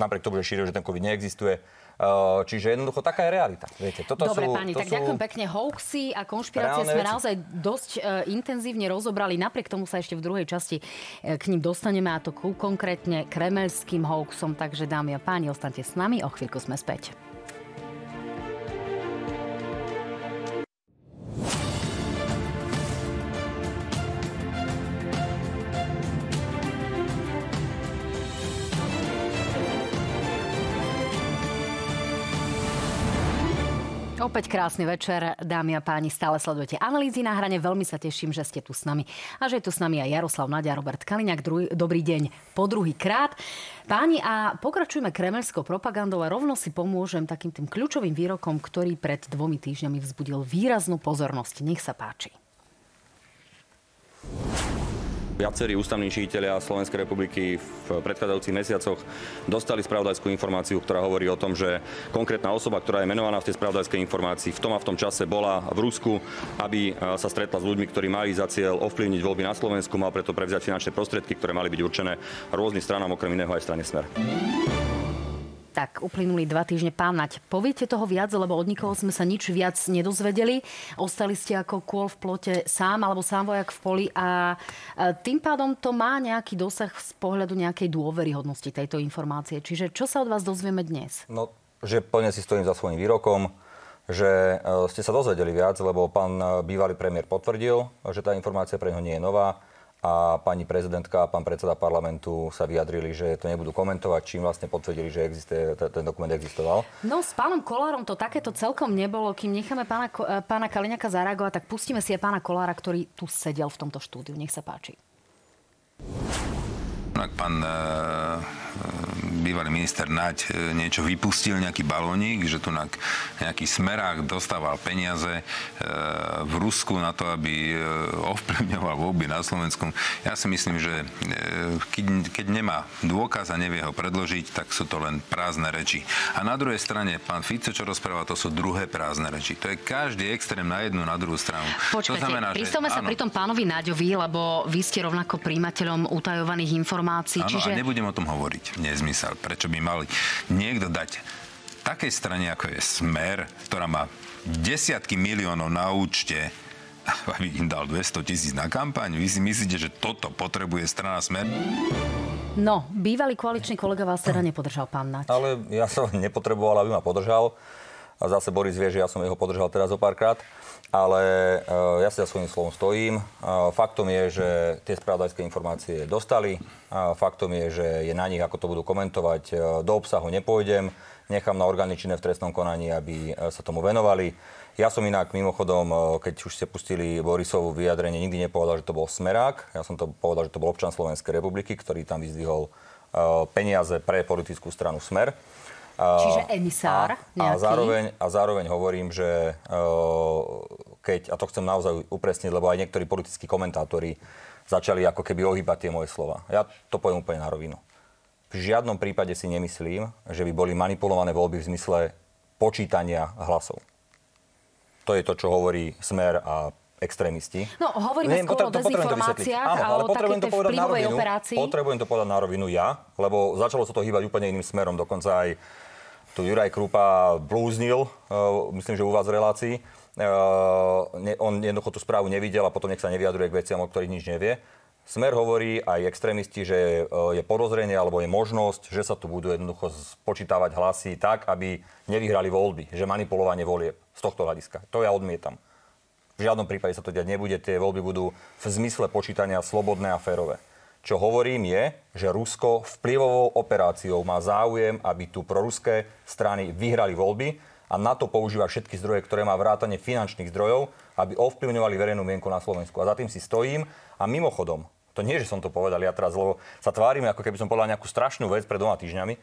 napriek tomu, že šíril, že ten COVID neexistuje. Uh, čiže jednoducho taká je realita. Viete, toto Dobre, sú, pani, to tak sú... ďakujem pekne. Hoaxy a konšpirácie sme veci. naozaj dosť uh, intenzívne rozobrali. Napriek tomu sa ešte v druhej časti uh, k ním dostaneme a to konkrétne kremelským hoaxom. Takže dámy a páni, ostaňte s nami. O chvíľku sme späť. Opäť krásny večer, dámy a páni, stále sledujete analýzy na hrane. Veľmi sa teším, že ste tu s nami a že je tu s nami aj Jaroslav Nadia, Robert Kaliňák. Druhý, dobrý deň po druhý krát. Páni, a pokračujeme kremelskou propagandou a rovno si pomôžem takým tým kľúčovým výrokom, ktorý pred dvomi týždňami vzbudil výraznú pozornosť. Nech sa páči. Viacerí ústavní činiteľia Slovenskej republiky v predchádzajúcich mesiacoch dostali spravodajskú informáciu, ktorá hovorí o tom, že konkrétna osoba, ktorá je menovaná v tej spravodajskej informácii, v tom a v tom čase bola v Rusku, aby e, sa stretla s ľuďmi, ktorí mali za cieľ ovplyvniť voľby na Slovensku, mal preto prevziať finančné prostriedky, ktoré mali byť určené rôznym stranám, okrem iného aj strane Smer. Tak, uplynuli dva týždne. Pán Nať, poviete toho viac, lebo od nikoho sme sa nič viac nedozvedeli. Ostali ste ako kôl v plote sám, alebo sám vojak v poli a tým pádom to má nejaký dosah z pohľadu nejakej dôveryhodnosti tejto informácie. Čiže čo sa od vás dozvieme dnes? No, že plne si stojím za svojím výrokom, že e, ste sa dozvedeli viac, lebo pán e, bývalý premiér potvrdil, že tá informácia pre neho nie je nová a pani prezidentka a pán predseda parlamentu sa vyjadrili, že to nebudú komentovať, čím vlastne potvrdili, že existuje, ten dokument existoval. No s pánom Kolárom to takéto celkom nebolo. Kým necháme pána, e, pána Kaliňaka zareagovať, tak pustíme si aj pána Kolára, ktorý tu sedel v tomto štúdiu. Nech sa páči. Ak pán e, bývalý minister Naď e, niečo vypustil, nejaký balónik, že tu na nejaký smerák dostával peniaze e, v Rusku na to, aby e, ovplyvňoval voľby na Slovensku. Ja si myslím, že e, keď, nemá dôkaz a nevie ho predložiť, tak sú to len prázdne reči. A na druhej strane, pán Fico, čo rozpráva, to sú druhé prázdne reči. To je každý extrém na jednu, na druhú stranu. Počkajte, to znamená, že, pristavme sa áno, pri tom pánovi Náďovi, lebo vy ste rovnako príjimateľom utajovaných informácií. Áno, čiže... a nebudem o tom hovoriť. Nezmysel. Prečo by mali niekto dať takej strane, ako je Smer, ktorá má desiatky miliónov na účte, <laughs> aby im dal 200 tisíc na kampaň? Vy si myslíte, že toto potrebuje strana Smer? No, bývalý koaličný kolega vás teda <clears throat> nepodržal, pán Naď. Ale ja som <laughs> nepotreboval, aby ma podržal. A zase Boris vie, že ja som jeho podržal teraz o párkrát. Ale uh, ja si za svojím slovom stojím. Uh, faktom je, že tie spravodajské informácie dostali. Uh, faktom je, že je na nich, ako to budú komentovať. Do obsahu nepôjdem. Nechám na orgány činné v trestnom konaní, aby sa tomu venovali. Ja som inak mimochodom, keď už ste pustili Borisovú vyjadrenie, nikdy nepovedal, že to bol Smerák. Ja som to povedal, že to bol občan Slovenskej republiky, ktorý tam vyzdvihol peniaze pre politickú stranu Smer. Čiže emisár a, a, nejaký. zároveň, a zároveň hovorím, že uh, keď, a to chcem naozaj upresniť, lebo aj niektorí politickí komentátori začali ako keby ohýbať tie moje slova. Ja to poviem úplne na rovinu. V žiadnom prípade si nemyslím, že by boli manipulované voľby v zmysle počítania hlasov. To je to, čo hovorí Smer a extrémisti. No, hovoríme Neviem, skôr o dezinformáciách Áno, a o potrebujem to povedať na rovinu, operácii. Potrebujem to povedať na rovinu ja, lebo začalo sa to hýbať úplne iným smerom. Dokonca aj tu Juraj Krupa blúznil, uh, myslím, že u vás v relácii. Ne, on jednoducho tú správu nevidel a potom nech sa nevyjadruje k veciam, o ktorých nič nevie. Smer hovorí aj extrémisti, že uh, je podozrenie alebo je možnosť, že sa tu budú jednoducho spočítavať hlasy tak, aby nevyhrali voľby, že manipulovanie volieb z tohto hľadiska. To ja odmietam. V žiadnom prípade sa to diať nebude. Tie voľby budú v zmysle počítania slobodné a férové. Čo hovorím je, že Rusko vplyvovou operáciou má záujem, aby tu proruské strany vyhrali voľby a na to používa všetky zdroje, ktoré má vrátane finančných zdrojov, aby ovplyvňovali verejnú mienku na Slovensku. A za tým si stojím. A mimochodom, to nie, že som to povedal ja teraz, lebo sa tvárime, ako keby som povedal nejakú strašnú vec pred dvoma týždňami,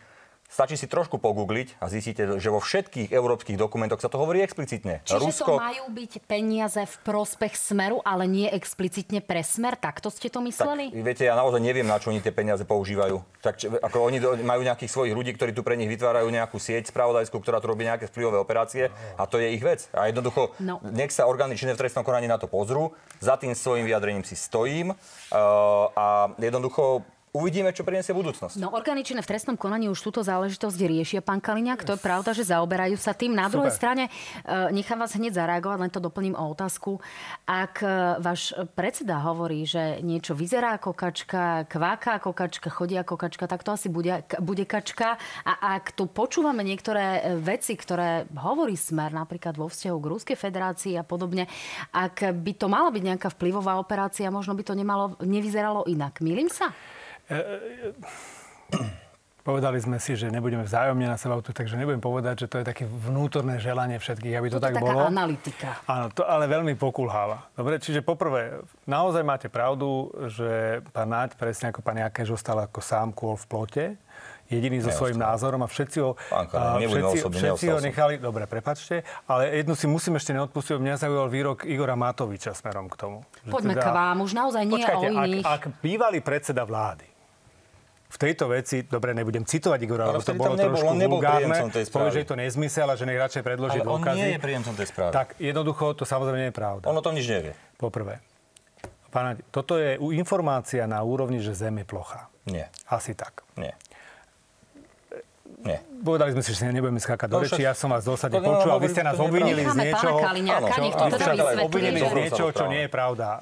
Stačí si trošku pogoogliť a zistíte, že vo všetkých európskych dokumentoch sa to hovorí explicitne. Čiže Rusko... to majú byť peniaze v prospech smeru, ale nie explicitne pre smer? Takto ste to mysleli? Tak, viete, ja naozaj neviem, na čo oni tie peniaze používajú. Tak, ako oni majú nejakých svojich ľudí, ktorí tu pre nich vytvárajú nejakú sieť spravodajskú, ktorá tu robí nejaké vplyvové operácie a to je ich vec. A jednoducho, no. nech sa orgány činné v trestnom konaní na to pozrú, za tým svojim vyjadrením si stojím uh, a jednoducho Uvidíme, čo priniesie budúcnosť. No, orgány v trestnom konaní už túto záležitosť riešia, pán Kaliňák. To je pravda, že zaoberajú sa tým. Na Super. druhej strane, e, nechám vás hneď zareagovať, len to doplním o otázku. Ak e, váš predseda hovorí, že niečo vyzerá ako kačka, kváka ako kačka, chodí ako kačka, tak to asi bude, bude kačka. A ak tu počúvame niektoré e, veci, ktoré hovorí Smer, napríklad vo vzťahu k Ruskej federácii a podobne, ak by to mala byť nejaká vplyvová operácia, možno by to nemalo, nevyzeralo inak. Milím sa? Povedali sme si, že nebudeme vzájomne na seba útočiť, takže nebudem povedať, že to je také vnútorné želanie všetkých, aby to, to tak taká bolo. analytika. Áno, to ale veľmi pokulháva. Dobre, čiže poprvé, naozaj máte pravdu, že pán Naď, presne ako pán Jakeš, ostal ako sám kôl v plote jediný so svojím názorom a všetci ho, Pán všetci, osobne, všetci ho nechali, dobre, prepačte, ale jednu si musím ešte neodpustiť, mňa zaujal výrok Igora Matoviča smerom k tomu. Poďme teda, k vám, už naozaj nie počkajte, o iných. Ak, ak bývalý predseda vlády v tejto veci, dobre, nebudem citovať Igora, lebo to bolo nebol, trošku nebol vulgárne, povie, že je to nezmysel a že nech radšej predloží Ale dôkazy. on nie je príjemcom tej správy. Tak jednoducho to samozrejme nie je pravda. On o tom nič nevie. Poprvé. Pána, toto je informácia na úrovni, že Zem je plocha. Nie. Asi tak. Nie. Nie. Povedali sme si, že nebudeme skákať do no, reči, ja som vás dosadne počul, vy ste nás obvinili z niečoho, teda obvinili z niečoho, čo nie je pravda.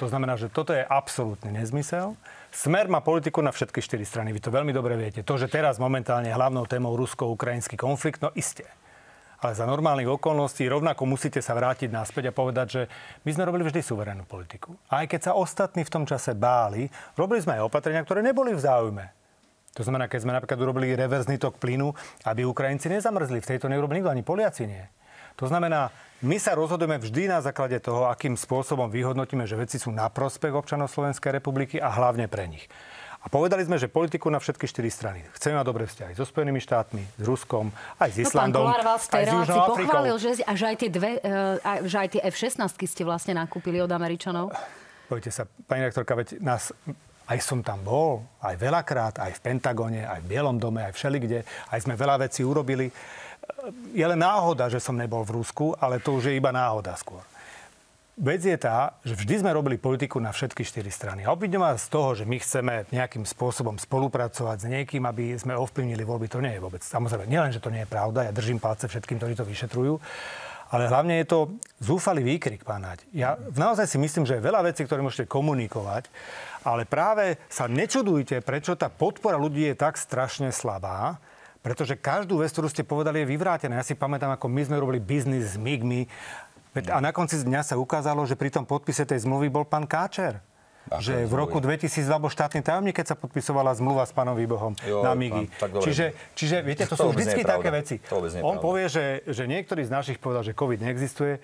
to znamená, že toto je absolútny nezmysel. Smer má politiku na všetky štyri strany. Vy to veľmi dobre viete. To, že teraz momentálne hlavnou témou rusko-ukrajinský konflikt, no isté. Ale za normálnych okolností rovnako musíte sa vrátiť naspäť a povedať, že my sme robili vždy suverénnu politiku. A aj keď sa ostatní v tom čase báli, robili sme aj opatrenia, ktoré neboli v záujme. To znamená, keď sme napríklad urobili reverzný tok plynu, aby Ukrajinci nezamrzli. V tejto neurobili nikto, ani Poliaci nie. To znamená, my sa rozhodujeme vždy na základe toho, akým spôsobom vyhodnotíme, že veci sú na prospech občanov Slovenskej republiky a hlavne pre nich. A povedali sme, že politiku na všetky štyri strany. Chceme mať dobré vzťahy so Spojenými štátmi, s Ruskom, aj s Islandom, no, pán aj s Južnou Afrikou. pochválil, že, že, aj tie dve, uh, že aj tie F-16 ste vlastne nakúpili od Američanov. Pojďte sa, pani rektorka, veď nás aj som tam bol, aj veľakrát, aj v Pentagone, aj v Bielom dome, aj všelikde, aj sme veľa vecí urobili je len náhoda, že som nebol v Rusku, ale to už je iba náhoda skôr. Vec je tá, že vždy sme robili politiku na všetky štyri strany. A obvidím vás z toho, že my chceme nejakým spôsobom spolupracovať s niekým, aby sme ovplyvnili voľby, to nie je vôbec. Samozrejme, nielen, že to nie je pravda, ja držím palce všetkým, ktorí to vyšetrujú, ale hlavne je to zúfalý výkrik, pán Naď. Ja naozaj si myslím, že je veľa vecí, ktoré môžete komunikovať, ale práve sa nečudujte, prečo tá podpora ľudí je tak strašne slabá, pretože každú vec, ktorú ste povedali, je vyvrátená. Ja si pamätám, ako my sme robili biznis s MIGmi a na konci dňa sa ukázalo, že pri tom podpise tej zmluvy bol pán Káčer. Ako že v roku 2002 bol štátny tajomník, keď sa podpisovala zmluva s pánom Výbohom jo, na MIGI. Pán, čiže, čiže, viete, to, to sú vždy také veci. On povie, že, že niektorý z našich povedal, že COVID neexistuje.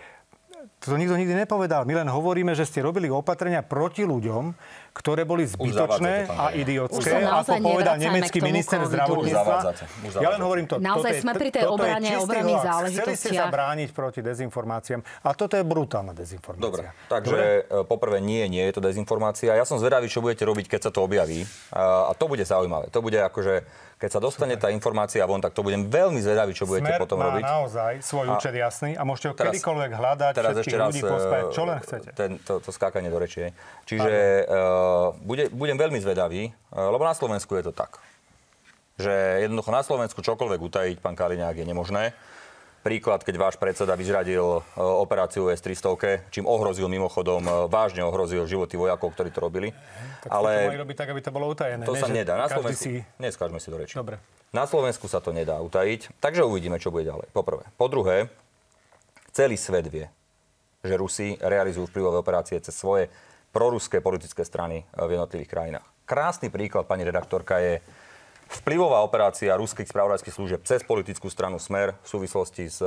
To nikto nikdy nepovedal. My len hovoríme, že ste robili opatrenia proti ľuďom, ktoré boli zbytočné a idiotské, ako povedal nemecký minister zdravotníctva. Ja len hovorím to. Naozaj toto je, sme pri tej obrane, obranných hoax. Chceli ste sa záležitostiach. brániť proti dezinformáciám a toto je brutálna dezinformácia. Dobre, takže e, poprvé nie, nie je to dezinformácia. Ja som zvedavý, čo budete robiť, keď sa to objaví. A, a to bude zaujímavé. To bude akože, keď sa dostane tá informácia von, tak to budem veľmi zvedavý, čo budete Smer potom má robiť. naozaj svoj A- účet jasný a môžete ho Teraz- kedykoľvek hľadať, Teraz všetkých ešte ľudí pospájať, e, čo len chcete. Ten, to, to skákanie do rečie. Čiže uh, bude, budem veľmi zvedavý, uh, lebo na Slovensku je to tak. Že jednoducho na Slovensku čokoľvek utajiť, pán Kaliňák, je nemožné. Príklad, keď váš predseda vyzradil uh, operáciu S-300, čím ohrozil mimochodom, uh, vážne ohrozil životy vojakov, ktorí to robili. Tak Ale... to mali robiť tak, aby to bolo utajené. To ne, sa nedá. Na Slovensku, Si... neskážme si do reči. Dobre. Na Slovensku sa to nedá utajiť, takže uvidíme, čo bude ďalej. Po prvé. Po druhé, celý svet vie, že Rusi realizujú vplyvové operácie cez svoje proruské politické strany eh, v jednotlivých krajinách. Krásny príklad, pani redaktorka, je vplyvová operácia ruských spravodajských služieb cez politickú stranu Smer v súvislosti s...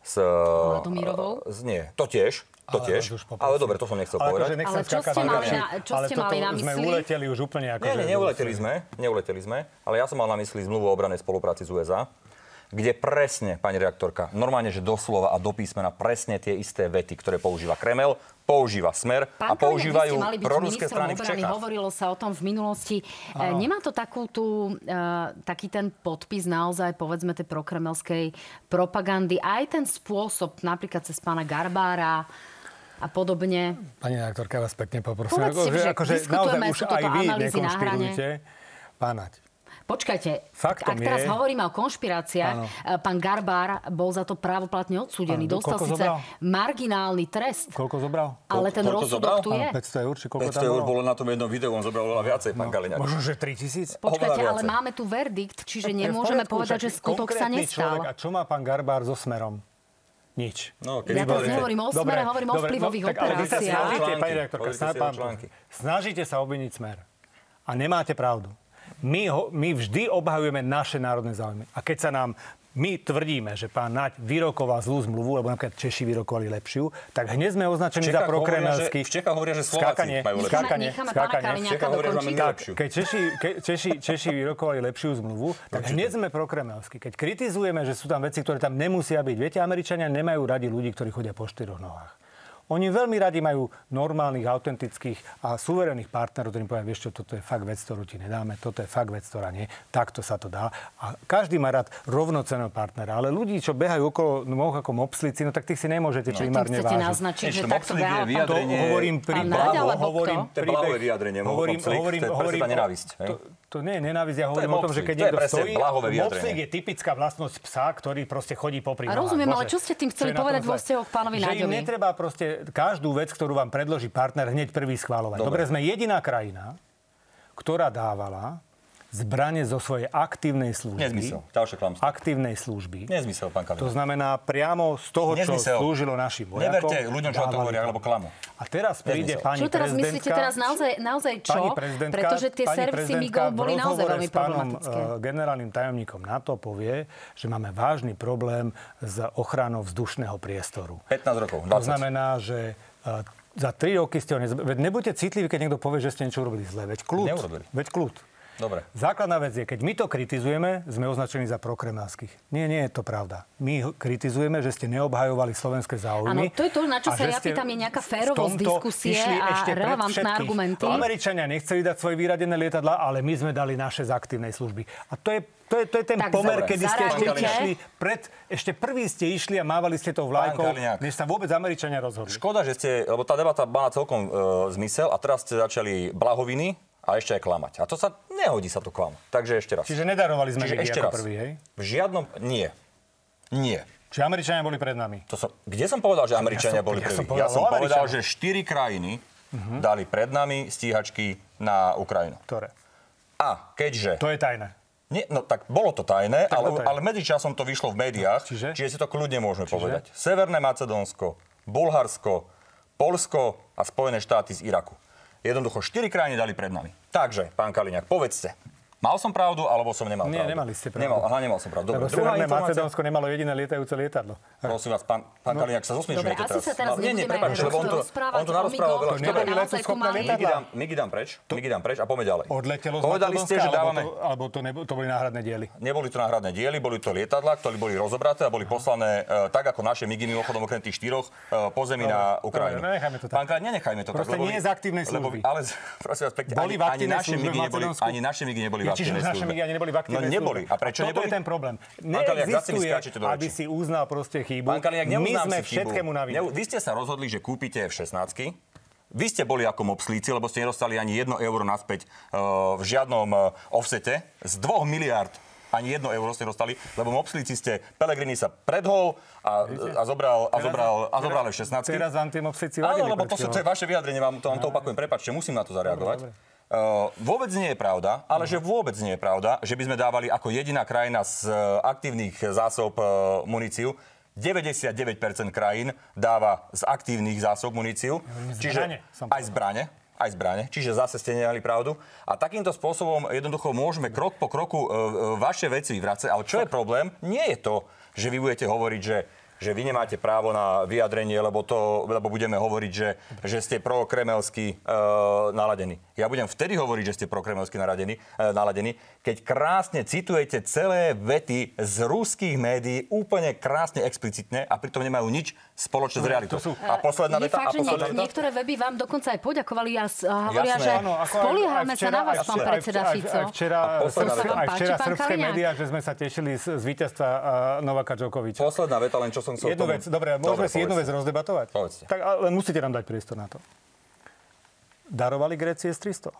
s Vladomírovou? s nie, to tiež. To Ale tiež. Ale dobre, to som nechcel Ale povedať. akože Ale čo ste mali na- čo ale ste mali na sme mysli? uleteli už úplne ako... Nie, nie, neuleteli sme, neuleteli sme, ale ja som mal na mysli zmluvu o obranej spolupráci s USA, kde presne, pani redaktorka, normálne, že doslova a do písmena presne tie isté vety, ktoré používa Kremel, používa Smer Pán a používajú proruské strany v Čechách. Hovorilo sa o tom v minulosti. E, Nemá to takú tú, e, taký ten podpis naozaj, povedzme, tej prokremelskej propagandy, aj ten spôsob, napríklad cez pána Garbára a podobne. Pani redaktorka, vás pekne poprosím. Povedzte, že akože naozaj už aj vy nekonšpirujte. Pánať. Počkajte, Faktom ak teraz je- hovoríme o konšpiráciách, Áno. e, pán Garbár bol za to právoplatne odsúdený. Áno, Dostal síce zobral? marginálny trest, Koľko zobral? ale ten koľko rozsudok zobral? tu je. 500 eur, či koľko 500 tam eur bolo? na tom jednom videu, on zobral oveľa viacej, pán Kaliňák. Možno, že 3000? Počkajte, ale máme tu verdikt, čiže je v nemôžeme poriadku, povedať, že skutok sa nestal. Človek, a čo má pán Garbár so Smerom? Nič. No, Ja teraz nehovorím o smere, hovorím o vplyvových tak, ale vy sa operáciách. snažíte, pani články. snažíte sa obviniť smer. A nemáte pravdu. My, ho, my vždy obhajujeme naše národné záujmy. A keď sa nám my tvrdíme, že pán Naď vyrokoval zlú zmluvu, lebo napríklad Češi vyrokovali lepšiu, tak hneď sme označení za prokremelský. že- v Čechách hovoria, že Slováci Skákanie, majú lepšiu. skákanie, Necháme skákanie. Hovoria, že Tak, keď Češi, ke, Češi, Češi vyrokovali lepšiu zmluvu, tak hneď sme prokremelskí. Keď kritizujeme, že sú tam veci, ktoré tam nemusia byť. Viete, Američania nemajú radi ľudí, ktorí chodia po štyroch nohách. Oni veľmi radi majú normálnych, autentických a suverénnych partnerov, ktorým povedia, vieš čo, toto je fakt vec, ktorú ti nedáme, toto je fakt vec, ktorá nie, takto sa to dá. A každý má rád rovnoceného partnera, ale ľudí, čo behajú okolo noh ako mopslici, no tak tých si nemôžete tým primárne vážiť. naznačiť, že takto Mopslík je behal pán To vyjadrenie- hovorím Pán príbeh, Naď, alebo hovorím kto? To je blahové vyjadrenie, hovorím, Mopslík, hovorím, to je hovorím, presne tá nenávisť, hej? To, to nie je nenávisť, ja hovorím o tom, že keď to je niekto presne stojí. Mopslík je typická vlastnosť psa, ktorý proste chodí popri A rozumiem, ale čo ste tým chceli je povedať vo vzťahu k pánovi Že im netreba proste každú vec, ktorú vám predloží partner, hneď prvý schváľovať. Dobre, Dobre sme jediná krajina, ktorá dávala zbranie zo svojej aktívnej služby. Nezmysel. Ďalšie klamstvo. Aktívnej služby. Nezmysel, pán To Kaliňák. znamená priamo z toho, čo Nezmysel. slúžilo našim vojakom. Neverte ľuďom, čo to hovoria, alebo klamu. A teraz príde Nezmysel. pani Čo teraz prezidentka... myslíte teraz naozaj, naozaj čo? Pani prezidentka, Pretože tie pani servisy prezidentka Migol v boli naozaj veľmi s pánom, problematické. eh, generálnym tajomníkom NATO povie, že máme vážny problém s ochranou vzdušného priestoru. 15 rokov, To 20. znamená, že eh, za 3 roky ste ho nezb... Veď nebuďte citliví, keď niekto povie, že ste niečo urobili zle. Veď kľud. Neurobili. Veď kľud. Dobre. Základná vec je, keď my to kritizujeme, sme označení za prokremelských. Nie, nie je to pravda. My kritizujeme, že ste neobhajovali slovenské záujmy. Áno, to je to, na čo sa ja pýtam, je nejaká férovosť diskusie a relevantné argumenty. Američania nechceli dať svoje vyradené lietadla, ale my sme dali naše z aktívnej služby. A to je, to je, to je ten Tak pomer, dobre. kedy ste ešte išli pred, ešte prvý ste išli a mávali ste tou vlajkou, než sa vôbec Američania rozhodli. Škoda, že ste, lebo tá debata mala celkom e, zmysel a teraz ste začali blahoviny a ešte aj klamať. A to sa, nehodí sa to klamať. Takže ešte raz. Čiže nedarovali sme Čiže ešte ako raz. prvý, hej? V žiadnom, nie. Nie. Čiže Američania boli pred nami. To som, kde som povedal, že Američania som- boli ja prví? som povedal ja som povedal, že štyri krajiny dali pred nami stíhačky na Ukrajinu. Ktoré? A keďže... To je tajné. Nie, no tak bolo to tajné, ale, bolo tajné. ale medzičasom to vyšlo v médiách, Čiže? čiže si to kľudne môžeme povedať. Severné Macedónsko, Bulharsko, Polsko a Spojené štáty z Iraku. Jednoducho štyri krajiny dali pred nami. Takže, pán Kaliňák, povedzte, Mal som pravdu, alebo som nemal Nie, pravdu? nemali ste pravdu. Nemal, aha, nemal som pravdu. Lebo Dobre, druhá Severné informácia. Macedónsko nemalo jediné lietajúce lietadlo. Prosím vás, pán, pán No. Kaliňák sa zosmiešujete Dobre, asi teraz. sa teraz No, nie, nie, prepáč, lebo on rozprávať on tu o narozprával veľa. Dobre, neboli pomáli. lietadlá. Migy dám, migy preč, migy dám preč a poďme ďalej. Odletelo z Povedali ste, že dávame... alebo to, alebo to, to boli náhradné diely? Neboli to náhradné diely, boli to lietadla, ktoré boli rozobraté a boli poslané e, tak ako naše MIGI mimochodom okrem tých štyroch e, po zemi na Ukrajinu. dobre, nechajme to tak. Pán Kaliňák, nenechajme to Proste tak. lebo nie vy- z aktívnej lebo služby. Ale <laughs> prosím vás pekne, ani, naše MIGI v neboli, neboli v Ja, čiže aktívnej naše ani neboli v aktívnej No neboli. A prečo Toto neboli? je ten problém. Neexistuje, aby si uznal proste chybu. Pán Kaliňák, My sme všetkému na vine. Vy ste sa rozhodli, že kúpite F-16. Vy ste boli ako mopslíci, lebo ste nedostali ani jedno euro naspäť uh, v žiadnom uh, offsete. Z dvoch miliard ani jedno euro ste dostali, lebo mopslíci ste, Pelegrini sa predhol a, a zobral, a zobral, a zobral F-16. Teraz vám tie mopsíci Áno, lebo to, sú- to je vaše vyjadrenie, vám to, vám to opakujem, prepačte, musím na to zareagovať. Uh, vôbec nie je pravda, ale že vôbec nie je pravda, že by sme dávali ako jediná krajina z uh, aktívnych zásob uh, muníciu. 99% krajín dáva z aktívnych zásob muníciu. zbrane, som aj zbrane. Aj zbrane, čiže zase ste nemali pravdu. A takýmto spôsobom jednoducho môžeme krok po kroku vaše veci vyvracať. Ale čo je problém? Nie je to, že vy budete hovoriť, že že vy nemáte právo na vyjadrenie, lebo, to, lebo budeme hovoriť, že, že ste prokremelsky e, naladení. Ja budem vtedy hovoriť, že ste prokremelsky naladení, e, naladení, keď krásne citujete celé vety z ruských médií, úplne krásne explicitne a pritom nemajú nič spoločné s realitou. to sú- A posledná veta. fakt, a že posledná niek- veta. niektoré weby vám dokonca aj poďakovali a, s- a hovoria, Jasné. že Áno, ako aj- spoliehame aj sa včera- na vás, aj pán včera- predseda aj- Fico. Aj včera, A posledná srbské- veta. aj včera Páči, pán srbské médiá, že sme sa tešili z, z víťazstva uh, Novaka Džokoviča. Posledná veta, len čo som chcel Jednu tomu... vec, dobre, môžeme si jednu vec rozdebatovať? Povedzte. Tak, ale musíte nám dať priestor na to. Darovali Grécie s 300?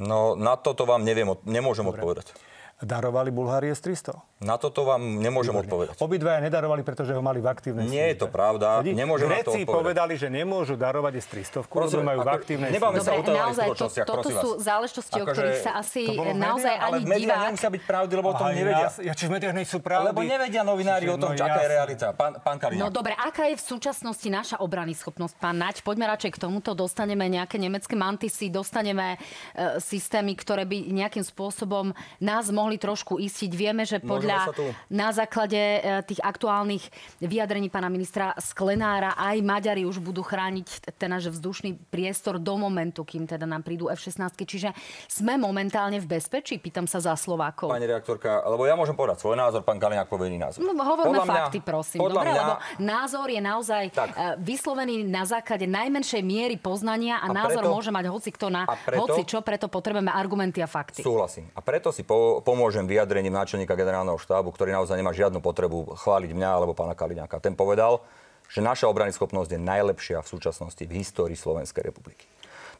No na toto vám neviem, nemôžem odpovedať. Darovali Bulhárie s 300? Na toto vám nemôžem odpovedať. Obidvaja nedarovali, pretože ho mali v aktívnej Nie je to pravda. Sedí? Nemôžem na to Gréci odpovedať. povedali, že nemôžu darovať s 300, lebo majú v ako- aktívnej nebavme sa službe. o utajovaných naozaj, to, toto prosím sú vás. záležitosti, o Akože- ktorých sa asi to naozaj Ale ani v médiách divák... nemusia byť pravdy, lebo o tom nevedia. Ja, ja, či v médiách nie sú pravdy. Lebo nevedia novinári o tom, No čo, aká je realita. Pán, pán. No dobre, aká je v súčasnosti naša obrany schopnosť, pán Naď? Poďme radšej k tomuto. Dostaneme nejaké nemecké mantisy, dostaneme e, systémy, ktoré by nejakým spôsobom nás mohli trošku istiť. Vieme, že podľa na základe e, tých aktuálnych vyjadrení pána ministra Sklenára aj Maďari už budú chrániť ten náš vzdušný priestor do momentu, kým teda nám prídu F-16. Čiže sme momentálne v bezpečí? Pýtam sa za Slovákov. Pani reaktorka, lebo ja môžem povedať svoj názor, pán Kaliňák povie iný názor. No, hovorme Podľa mňa- fakty, prosím. Podľa Dobre, mňa, lebo názor je naozaj Tak. tak. vyslovený na základe najmenšej miery poznania a, A názor preto- môže mať hoci kto na preto- hoci čo, preto potrebujeme argumenty a fakty. Súhlasím. A preto si po, pomôžem vyjadrením náčelníka generálneho štábu, ktorý naozaj nemá žiadnu potrebu chváliť mňa alebo pána Kaliňáka. Ten povedal, že naša obrany schopnosť je najlepšia v súčasnosti v histórii Slovenskej republiky.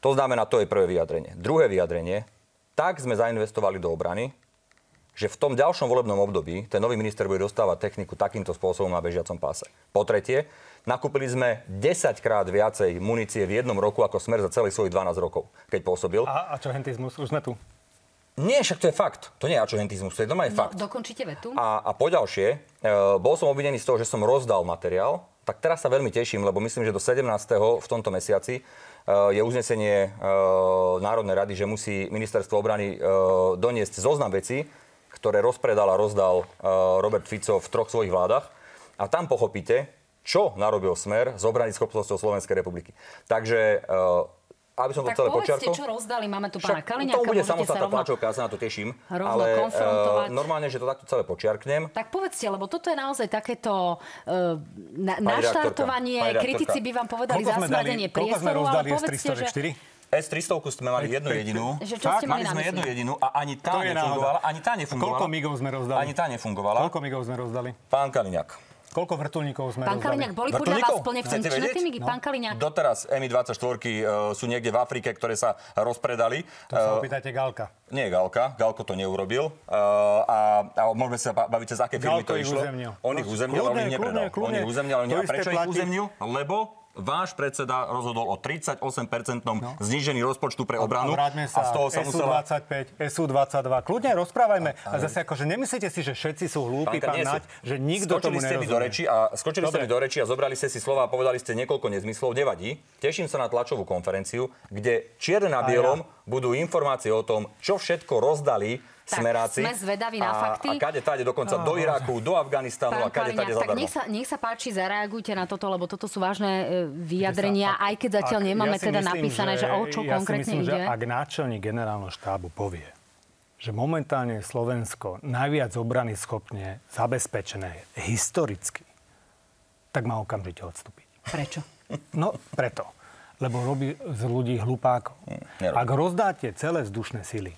To znamená, to je prvé vyjadrenie. Druhé vyjadrenie, tak sme zainvestovali do obrany, že v tom ďalšom volebnom období ten nový minister bude dostávať techniku takýmto spôsobom na bežiacom páse. Po tretie, nakúpili sme 10 krát viacej munície v jednom roku ako smer za celých svojich 12 rokov, keď pôsobil. A, a čo hentizmus? Už sme tu. Nie, však to je fakt. To nie je ačohentizmus, to je normálne No, fakt. dokončíte vetu? A, a poďalšie, e, bol som obvinený z toho, že som rozdal materiál, tak teraz sa veľmi teším, lebo myslím, že do 17. v tomto mesiaci e, je uznesenie e, Národnej rady, že musí ministerstvo obrany e, doniesť zoznam vecí, ktoré rozpredal a rozdal Robert Fico v troch svojich vládach. A tam pochopíte, čo narobil smer z obrany schopnosťou Slovenskej republiky. Takže, aby som to tak celé povedzte, počiarkol... čo rozdali. Máme tu pána Kaliňáka, tomu bude samostatná rovno... tlačovka, ja sa na to teším. rovno ale konfrontovať. e, normálne, že to takto celé počiarknem. Tak povedzte, lebo toto je naozaj takéto uh, na, Pani naštartovanie. pani Kritici by vám povedali sme priestoru, ale rozdali povedzte, že... S-304? S-300 sme mali jednu jedinú. Že čo ste mali sme jednu jedinú a ani tá To nefungovala. Ani tá nefungovala. Koľko migov sme rozdali? Ani tá nefungovala. Koľko migov sme rozdali? Pán Kaliňák. Koľko vrtulníkov sme Pán? Kaliňák, boli podľa vás plne funkčné tie migy? Pán Kaliňák? Doteraz Mi-24 uh, sú niekde v Afrike, ktoré sa rozpredali. To sa Eh, opýtajte Galka. Nie Galka, Galko to neurobil. Uh, a, a môžeme sa ba- baviť, cez aké firmy Galko to ich išlo. uzemnil. On ich uzemnil, ale on ich nepredal. On ich uzemnil, ale prečo ich uzemnil? Lebo váš predseda rozhodol o 38-percentnom no. znížení rozpočtu pre obranu. A, a, sa, a z toho sa musela... SU-25, SU-22. Kľudne rozprávajme. A, a zase akože nemyslíte si, že všetci sú hlúpi, pán, pán Naď, že nikto skočili tomu ste mi do reči a Skočili Dobre. ste mi do reči a zobrali ste si slova a povedali ste niekoľko nezmyslov. Nevadí. Teším sa na tlačovú konferenciu, kde čierne na bielom ja. budú informácie o tom, čo všetko rozdali smeráci. sme zvedaví na fakty. A, a kade tade dokonca oh, do Iraku, do Afganistanu Pán a kade tade Tak nech sa, nech sa páči, zareagujte na toto, lebo toto sú vážne e, vyjadrenia, sa, aj keď zatiaľ ak, nemáme ja teda myslím, napísané, že, že o čo ja konkrétne myslím, ide. Že ak náčelník generálneho štábu povie, že momentálne Slovensko najviac obrany schopne zabezpečené historicky, tak má okamžite odstúpiť. Prečo? No, preto. Lebo robí z ľudí hlupákov. Hm, Ak rozdáte celé vzdušné sily,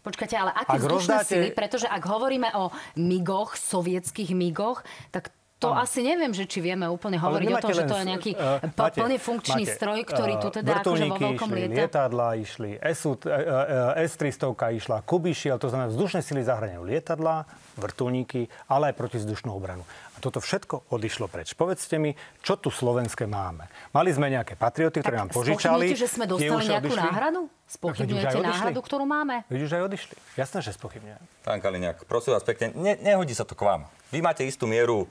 Počkajte, ale aké vzdušné rozdáte... sily? Pretože ak hovoríme o migoch, sovietských migoch, tak to ano. asi neviem, že či vieme úplne hovoriť o tom, že to je nejaký uh, máte, plne funkčný máte, stroj, ktorý tu teda akože vo veľkom išli, lieta. lietadla išli, SU, uh, uh, S-300 išla, Kubišiel, to znamená vzdušné sily zahraniajú lietadla, vrtulníky, ale aj protizdušnú obranu. Toto všetko odišlo preč. Povedzte mi, čo tu slovenské máme. Mali sme nejaké patrioty, ktoré nám požičali. že sme dostali nejakú odišli? náhradu? Spochybňujete náhradu, ktorú máme? Vidíš, že aj odišli. Jasné, že spochybňujem. Pán Kaliňák, prosím vás pekne, ne, nehodí sa to k vám. Vy máte istú mieru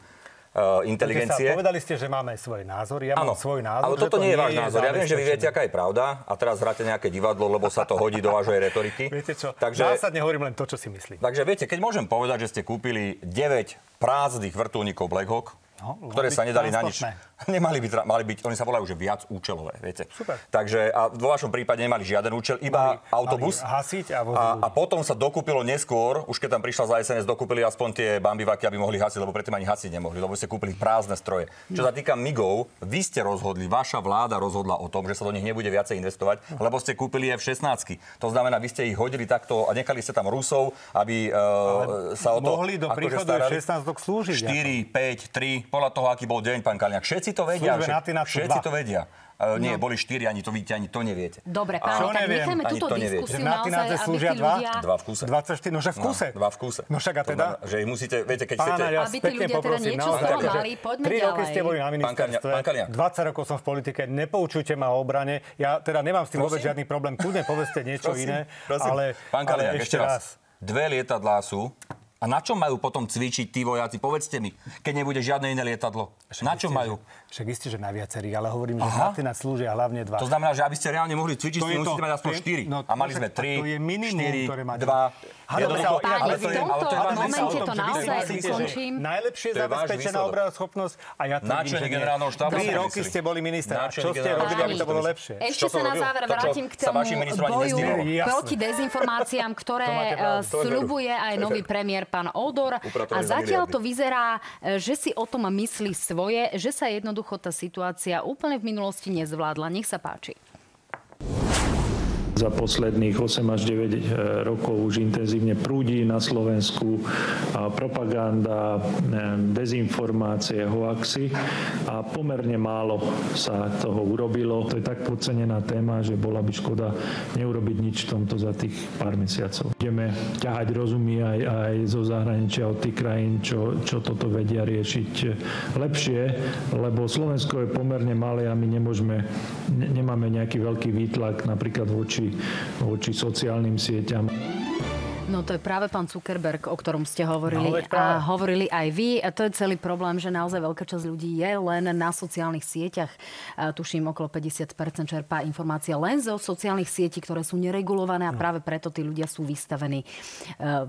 uh, inteligencie. Sa, povedali ste, že máme svoj názor. Ja ano, mám svoj názor. Ale toto to nie je váš názor. Ja viem, že vy viete, aká je pravda a teraz hráte nejaké divadlo, lebo sa to hodí do vášej retoriky. <laughs> Viete čo? Takže, Zásadne hovorím len to, čo si myslím. Takže viete, keď môžem povedať, že ste kúpili 9 prázdnych vrtulníkov Black Hawk, No, ktoré sa nedali na nič. <laughs> Nemali by, mali byť, oni sa volajú že viac účelové, viete. Super. Takže a vo vašom prípade nemali žiaden účel, iba mali, autobus. Mali hasiť a, a, a potom sa dokúpilo neskôr, už keď tam prišla za SNS, dokúpili aspoň tie bambivaky, aby mohli hasiť, lebo predtým ani hasiť nemohli, lebo ste kúpili prázdne stroje. Čo sa týka MIGov, vy ste rozhodli, vaša vláda rozhodla o tom, že sa do nich nebude viacej investovať, lebo ste kúpili F-16. To znamená, vy ste ich hodili takto a nechali ste tam Rusov, aby uh, sa o to... Mohli do akože príchodu F-16 slúžiť. 4, 5, 3, podľa toho, aký bol deň, pán Kaliňák. Všetci to vedia. Všetci, všetci to vedia. Uh, nie, no. boli štyri, ani to vidíte, ani to neviete. Dobre, pán, tak nechajme túto diskusiu naozaj, aby slúžia dva? ľudia... Dva v kuse. 24, no že v kuse. No, dva v kuse. No však a teda? To, že ich musíte, viete, keď Pána, chcete... Ja aby tí ľudia teda niečo z toho mali, poďme ďalej. roky ste boli na ministerstve, 20 rokov som v politike, nepoučujte ma o obrane. Ja teda nemám s tým vôbec žiadny problém, kľudne povedzte niečo iné, ale ešte raz. Dve lietadlá sú a na čo majú potom cvičiť tí vojaci? Povedzte mi, keď nebude žiadne iné lietadlo. Na čo majú? Však isté, že na viacerých, ale hovorím, že Aha. na slúžia hlavne dva. To znamená, že aby ste reálne mohli cvičiť, to musíte mať aspoň 4. No, a mali sme 3, to je minimum, 4, ktoré máte. 2, Páni, v tomto momente to naozaj ukončím. Najlepšie zabezpečená obrana schopnosť a ja to vidím, že generálneho štábu. Tri roky ste boli minister. Čo ste robili, aby to bolo lepšie? Ešte sa na záver vrátim k tomu boju proti dezinformáciám, ktoré e, sľubuje aj nový premiér pán Odor. A zatiaľ to vyzerá, e, že si o tom myslí svoje, že sa jednoducho tá situácia úplne v minulosti nezvládla. Nech sa páči za posledných 8 až 9 e, rokov už intenzívne prúdi na Slovensku propaganda, e, dezinformácie, hoaxy a pomerne málo sa toho urobilo. To je tak podcenená téma, že bola by škoda neurobiť nič v tomto za tých pár mesiacov. Budeme ťahať rozumy aj, aj zo zahraničia od tých krajín, čo, čo toto vedia riešiť lepšie, lebo Slovensko je pomerne malé a my nemôžeme, nemáme nejaký veľký výtlak napríklad voči voči, sociálnym sieťam. No to je práve pán Zuckerberg, o ktorom ste hovorili. No, a hovorili aj vy. A to je celý problém, že naozaj veľká časť ľudí je len na sociálnych sieťach. A tuším, okolo 50% čerpá informácie len zo sociálnych sietí, ktoré sú neregulované a no. práve preto tí ľudia sú vystavení e,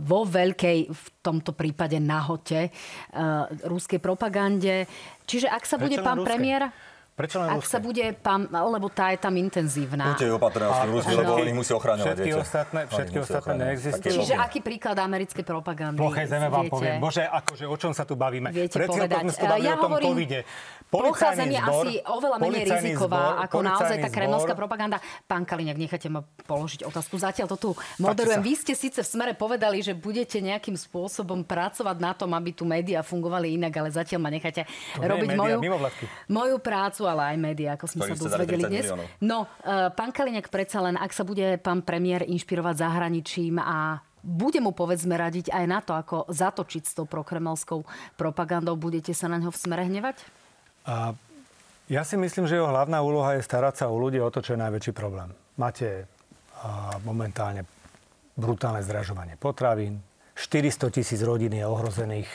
vo veľkej, v tomto prípade nahote, uh, ruskej propagande. Čiže ak sa bude pán premiér... Prečo len Ak ruské? sa bude, pán, lebo tá je tam intenzívna. Buďte opatrné s tým lebo oni musí ochraňovať. Všetky viete. ostatné, všetky ostatné neexistujú. Čiže aký príklad americkej propagandy? Plochej zeme vám poviem. Bože, akože o čom sa tu bavíme? Viete Pred povedať. ja o tom hovorím, covide. Zem je asi oveľa menej riziková zbor, ako naozaj tá kremelská propaganda. Pán Kaliňák, nechajte ma položiť otázku. Zatiaľ to tu moderujem. Vy ste síce v smere povedali, že budete nejakým spôsobom pracovať na tom, aby tu médiá fungovali inak, ale zatiaľ ma nechajte robiť moju, moju prácu, ale aj médiá, ako sme sa dozvedeli dnes. No, uh, pán Kaliňák, predsa len, ak sa bude pán premiér inšpirovať zahraničím a bude mu povedzme radiť aj na to, ako zatočiť s tou prokremelskou propagandou, budete sa na ňo v smere hnevať? A Ja si myslím, že jeho hlavná úloha je starať sa o ľudí o to, čo je najväčší problém. Máte a, momentálne brutálne zdražovanie potravín, 400 tisíc rodín je ohrozených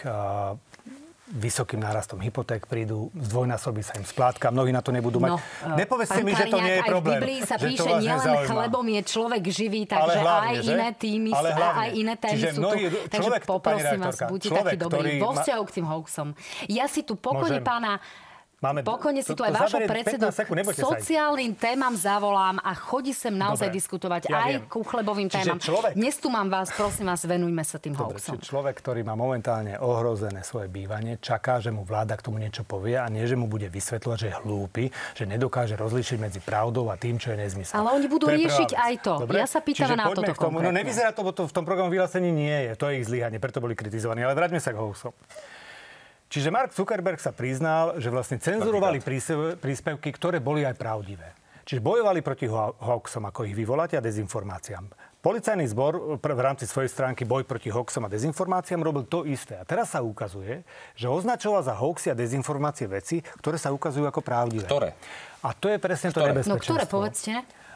vysokým nárastom hypoték prídu, zdvojnásobí sa im splátka, mnohí na to nebudú mať. No, Nepovedzte mi, že to nie je problém. Aj v Biblii sa píše, nielen chlebom je človek živý, takže hlavne, aj že? iné týmy, Ale hlavne. aj iné témy Čiže sú mnohí, tu. Takže človek, poprosím vás, buďte takí dobrí. Vo vzťahu k tým hoaxom. Ja si tu pokojne pána Máme, Pokojne si tu aj vášho predsedu sociálnym témam zavolám a chodí sem naozaj Dobre, diskutovať ja aj viem. ku chlebovým témam. Človek... Dnes tu mám vás, prosím vás, venujme sa tým Dobre, hoaxom. človek, ktorý má momentálne ohrozené svoje bývanie, čaká, že mu vláda k tomu niečo povie a nie, že mu bude vysvetľovať, že je hlúpy, že nedokáže rozlíšiť medzi pravdou a tým, čo je nezmysel. Ale oni budú to riešiť aj to. Dobre? Ja sa pýtam Čiže na toto k tomu. No nevyzerá to, bo to v tom programu vyhlásení nie je. To je ich zlyhanie, preto boli kritizovaní. Ale vráťme sa k hoaxom. Čiže Mark Zuckerberg sa priznal, že vlastne cenzurovali príspevky, ktoré boli aj pravdivé. Čiže bojovali proti hoaxom, ako ich vyvolať a dezinformáciám. Policajný zbor v rámci svojej stránky Boj proti hoaxom a dezinformáciám robil to isté. A teraz sa ukazuje, že označoval za hoaxy a dezinformácie veci, ktoré sa ukazujú ako pravdivé. Ktoré? A to je presne ktoré? to nebezpečenstvo. No ktoré, povedzte?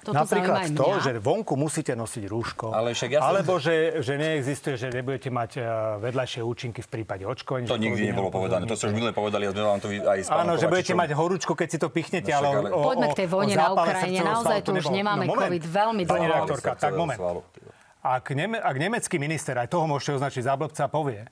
Toto Napríklad to, mňa. že vonku musíte nosiť rúško, Ale však ja alebo že, že neexistuje, že nebudete mať e, vedľajšie účinky v prípade očkovania. To nikdy nebolo povedané. To ste už minulé povedali, a vám to aj Áno, že budete mať horúčku, keď si to pichnete, no, ale o, Poďme k tej vojne na Ukrajine. Naozaj tu už nemáme no, COVID veľmi dlho. Pani redaktorka, tak moment. Ak, neme, ak nemecký minister, aj toho môžete označiť za blbca, povie,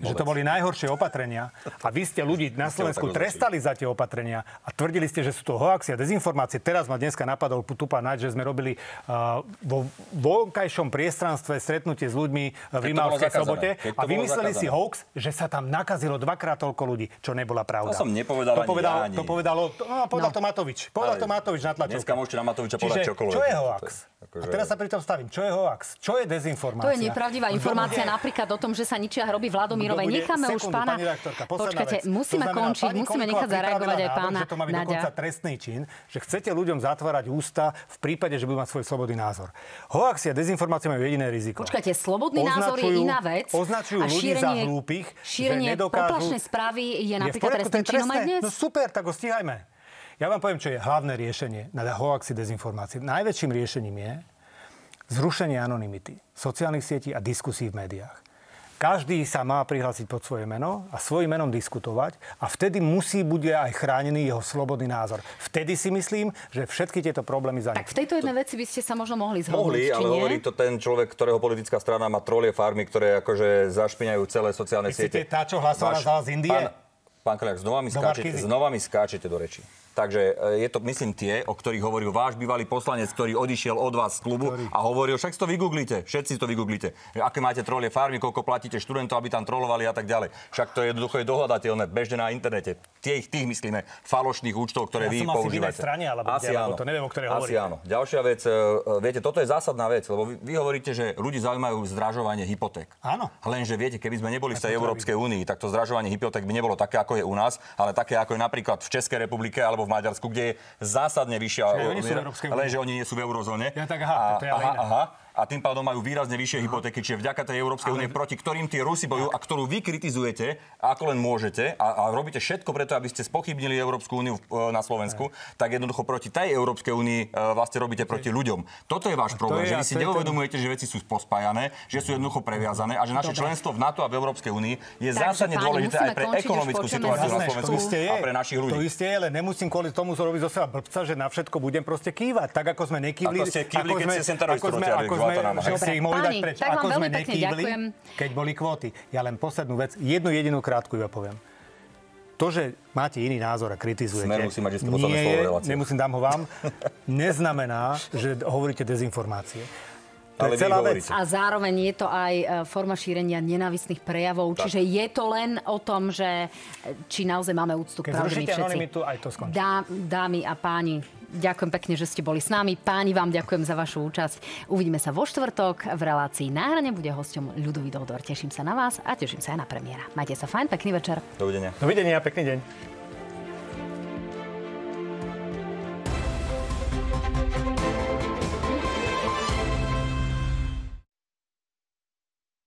že to boli najhoršie opatrenia a vy ste ľudí na Slovensku trestali za tie opatrenia a tvrdili ste, že sú to hoaxy a dezinformácie. Teraz ma dneska napadol tu Naď, že sme robili uh, vo vonkajšom priestranstve stretnutie s ľuďmi v Rimavskej sobote a vymysleli si hoax, že sa tam nakazilo dvakrát toľko ľudí, čo nebola pravda. To som nepovedal to povedal, ani to povedalo, no, povedal no. to Matovič. Povedal Ale to Matovič na tlačovke. Dneska môžete na Matoviča povedať čokoľvek. Čo je hoax? Akože... A teraz sa pri tom stavím. Čo je hoax? Čo je dezinformácia? To je nepravdivá informácia napríklad o tom, že sa ničia hroby Vladomírovej. Necháme už pána... Počkajte, musíme končiť, musíme nechať zareagovať aj pána že to má byť dokonca trestný čin, že chcete ľuďom zatvárať ústa v prípade, že budú mať svoj slobodný názor. Hoaxi a dezinformácie majú jediné riziko. Počkajte, slobodný označujú, názor je iná vec. Označujú a ľudí za hlúpych, šírenie že nedokážu... správy je napríklad trestným činom aj dnes? No super, tak ho stíhajme. Ja vám poviem, čo je hlavné riešenie na hoaxi dezinformácií. Najväčším riešením je zrušenie anonymity, sociálnych sietí a diskusí v médiách. Každý sa má prihlásiť pod svoje meno a svojim menom diskutovať a vtedy musí bude aj chránený jeho slobodný názor. Vtedy si myslím, že všetky tieto problémy zaniknú. Tak v tejto jednej veci by ste sa možno mohli zhodnúť, Mohli, ale nie? hovorí to ten človek, ktorého politická strana má trolie farmy, ktoré akože zašpiňajú celé sociálne siete. Chcete tá, čo hlasovala Váš... z Indie? Pán, pán Kaliak, znova mi, skáčete, znova mi skáčete do reči. Takže e, je to, myslím, tie, o ktorých hovoril váš bývalý poslanec, ktorý odišiel od vás z klubu ktorý? a hovoril, však si to vygooglite, všetci si to vygooglite. Aké máte trolie farmy, koľko platíte študentov, aby tam trolovali a tak ďalej. Však to je jednoducho je dohľadateľné, bežne na internete. Tých, tých myslíme, falošných účtov, ktoré ja vy som používate. Asi strane, alebo asi kde, áno. to neviem, o ktoré Asi áno. Ďalšia vec, e, viete, toto je zásadná vec, lebo vy, vy hovoríte, že ľudí zaujímajú zdražovanie hypoték. Áno. Lenže viete, keby sme neboli v tej Európskej únii, tak to zdražovanie hypoték by nebolo také, ako je u nás, ale také, ako je napríklad v Českej republike alebo v Maďarsku, kde je zásadne vyššia. Lenže oni nie sú v eurozóne. Ja tak aha, a, to je aha, aha a tým pádom majú výrazne vyššie hypotéky. Čiže vďaka tej Európskej únie, ale... proti ktorým tie Rusi bojujú a ktorú vy kritizujete, ako len môžete a, a robíte všetko preto, aby ste spochybnili Európsku úniu e, na Slovensku, aj. tak jednoducho proti tej Európskej únii e, vlastne robíte proti ľuďom. Toto je váš problém, je, že vy si neuvedomujete, ten... že veci sú pospájané, že sú jednoducho previazané a že naše Dobre. členstvo v NATO a v Európskej únii je Takže, zásadne dôležité aj pre ekonomickú situáciu na Slovensku a pre našich ľudí. To isté je, ale nemusím kvôli tomu zrobiť zo seba blbca, že na všetko budem proste kývať, tak ako sme nekývli. Ako ste kývli, keď ste ako sme, ako sme, mohli Páni, dať preč. Tak Ako sme nekývli, keď boli kvóty. Ja len poslednú vec, jednu jedinú krátku iba poviem. To, že máte iný názor a kritizujete, Smer musí mať nie je, nemusím dám ho vám, <laughs> neznamená, že hovoríte dezinformácie. To Ale je celá vec. A zároveň je to aj e, forma šírenia nenávistných prejavov. Tak. Čiže je to len o tom, že e, či naozaj máme úctu k pravde všetci. aj to skončí. Dá, dámy a páni, Ďakujem pekne, že ste boli s nami. Páni, vám ďakujem za vašu účasť. Uvidíme sa vo štvrtok. V relácii Náhrane bude hosťom Ľudový Dodor. Teším sa na vás a teším sa aj na premiéra. Majte sa fajn, pekný večer. Dovidenia. Dovidenia, pekný deň.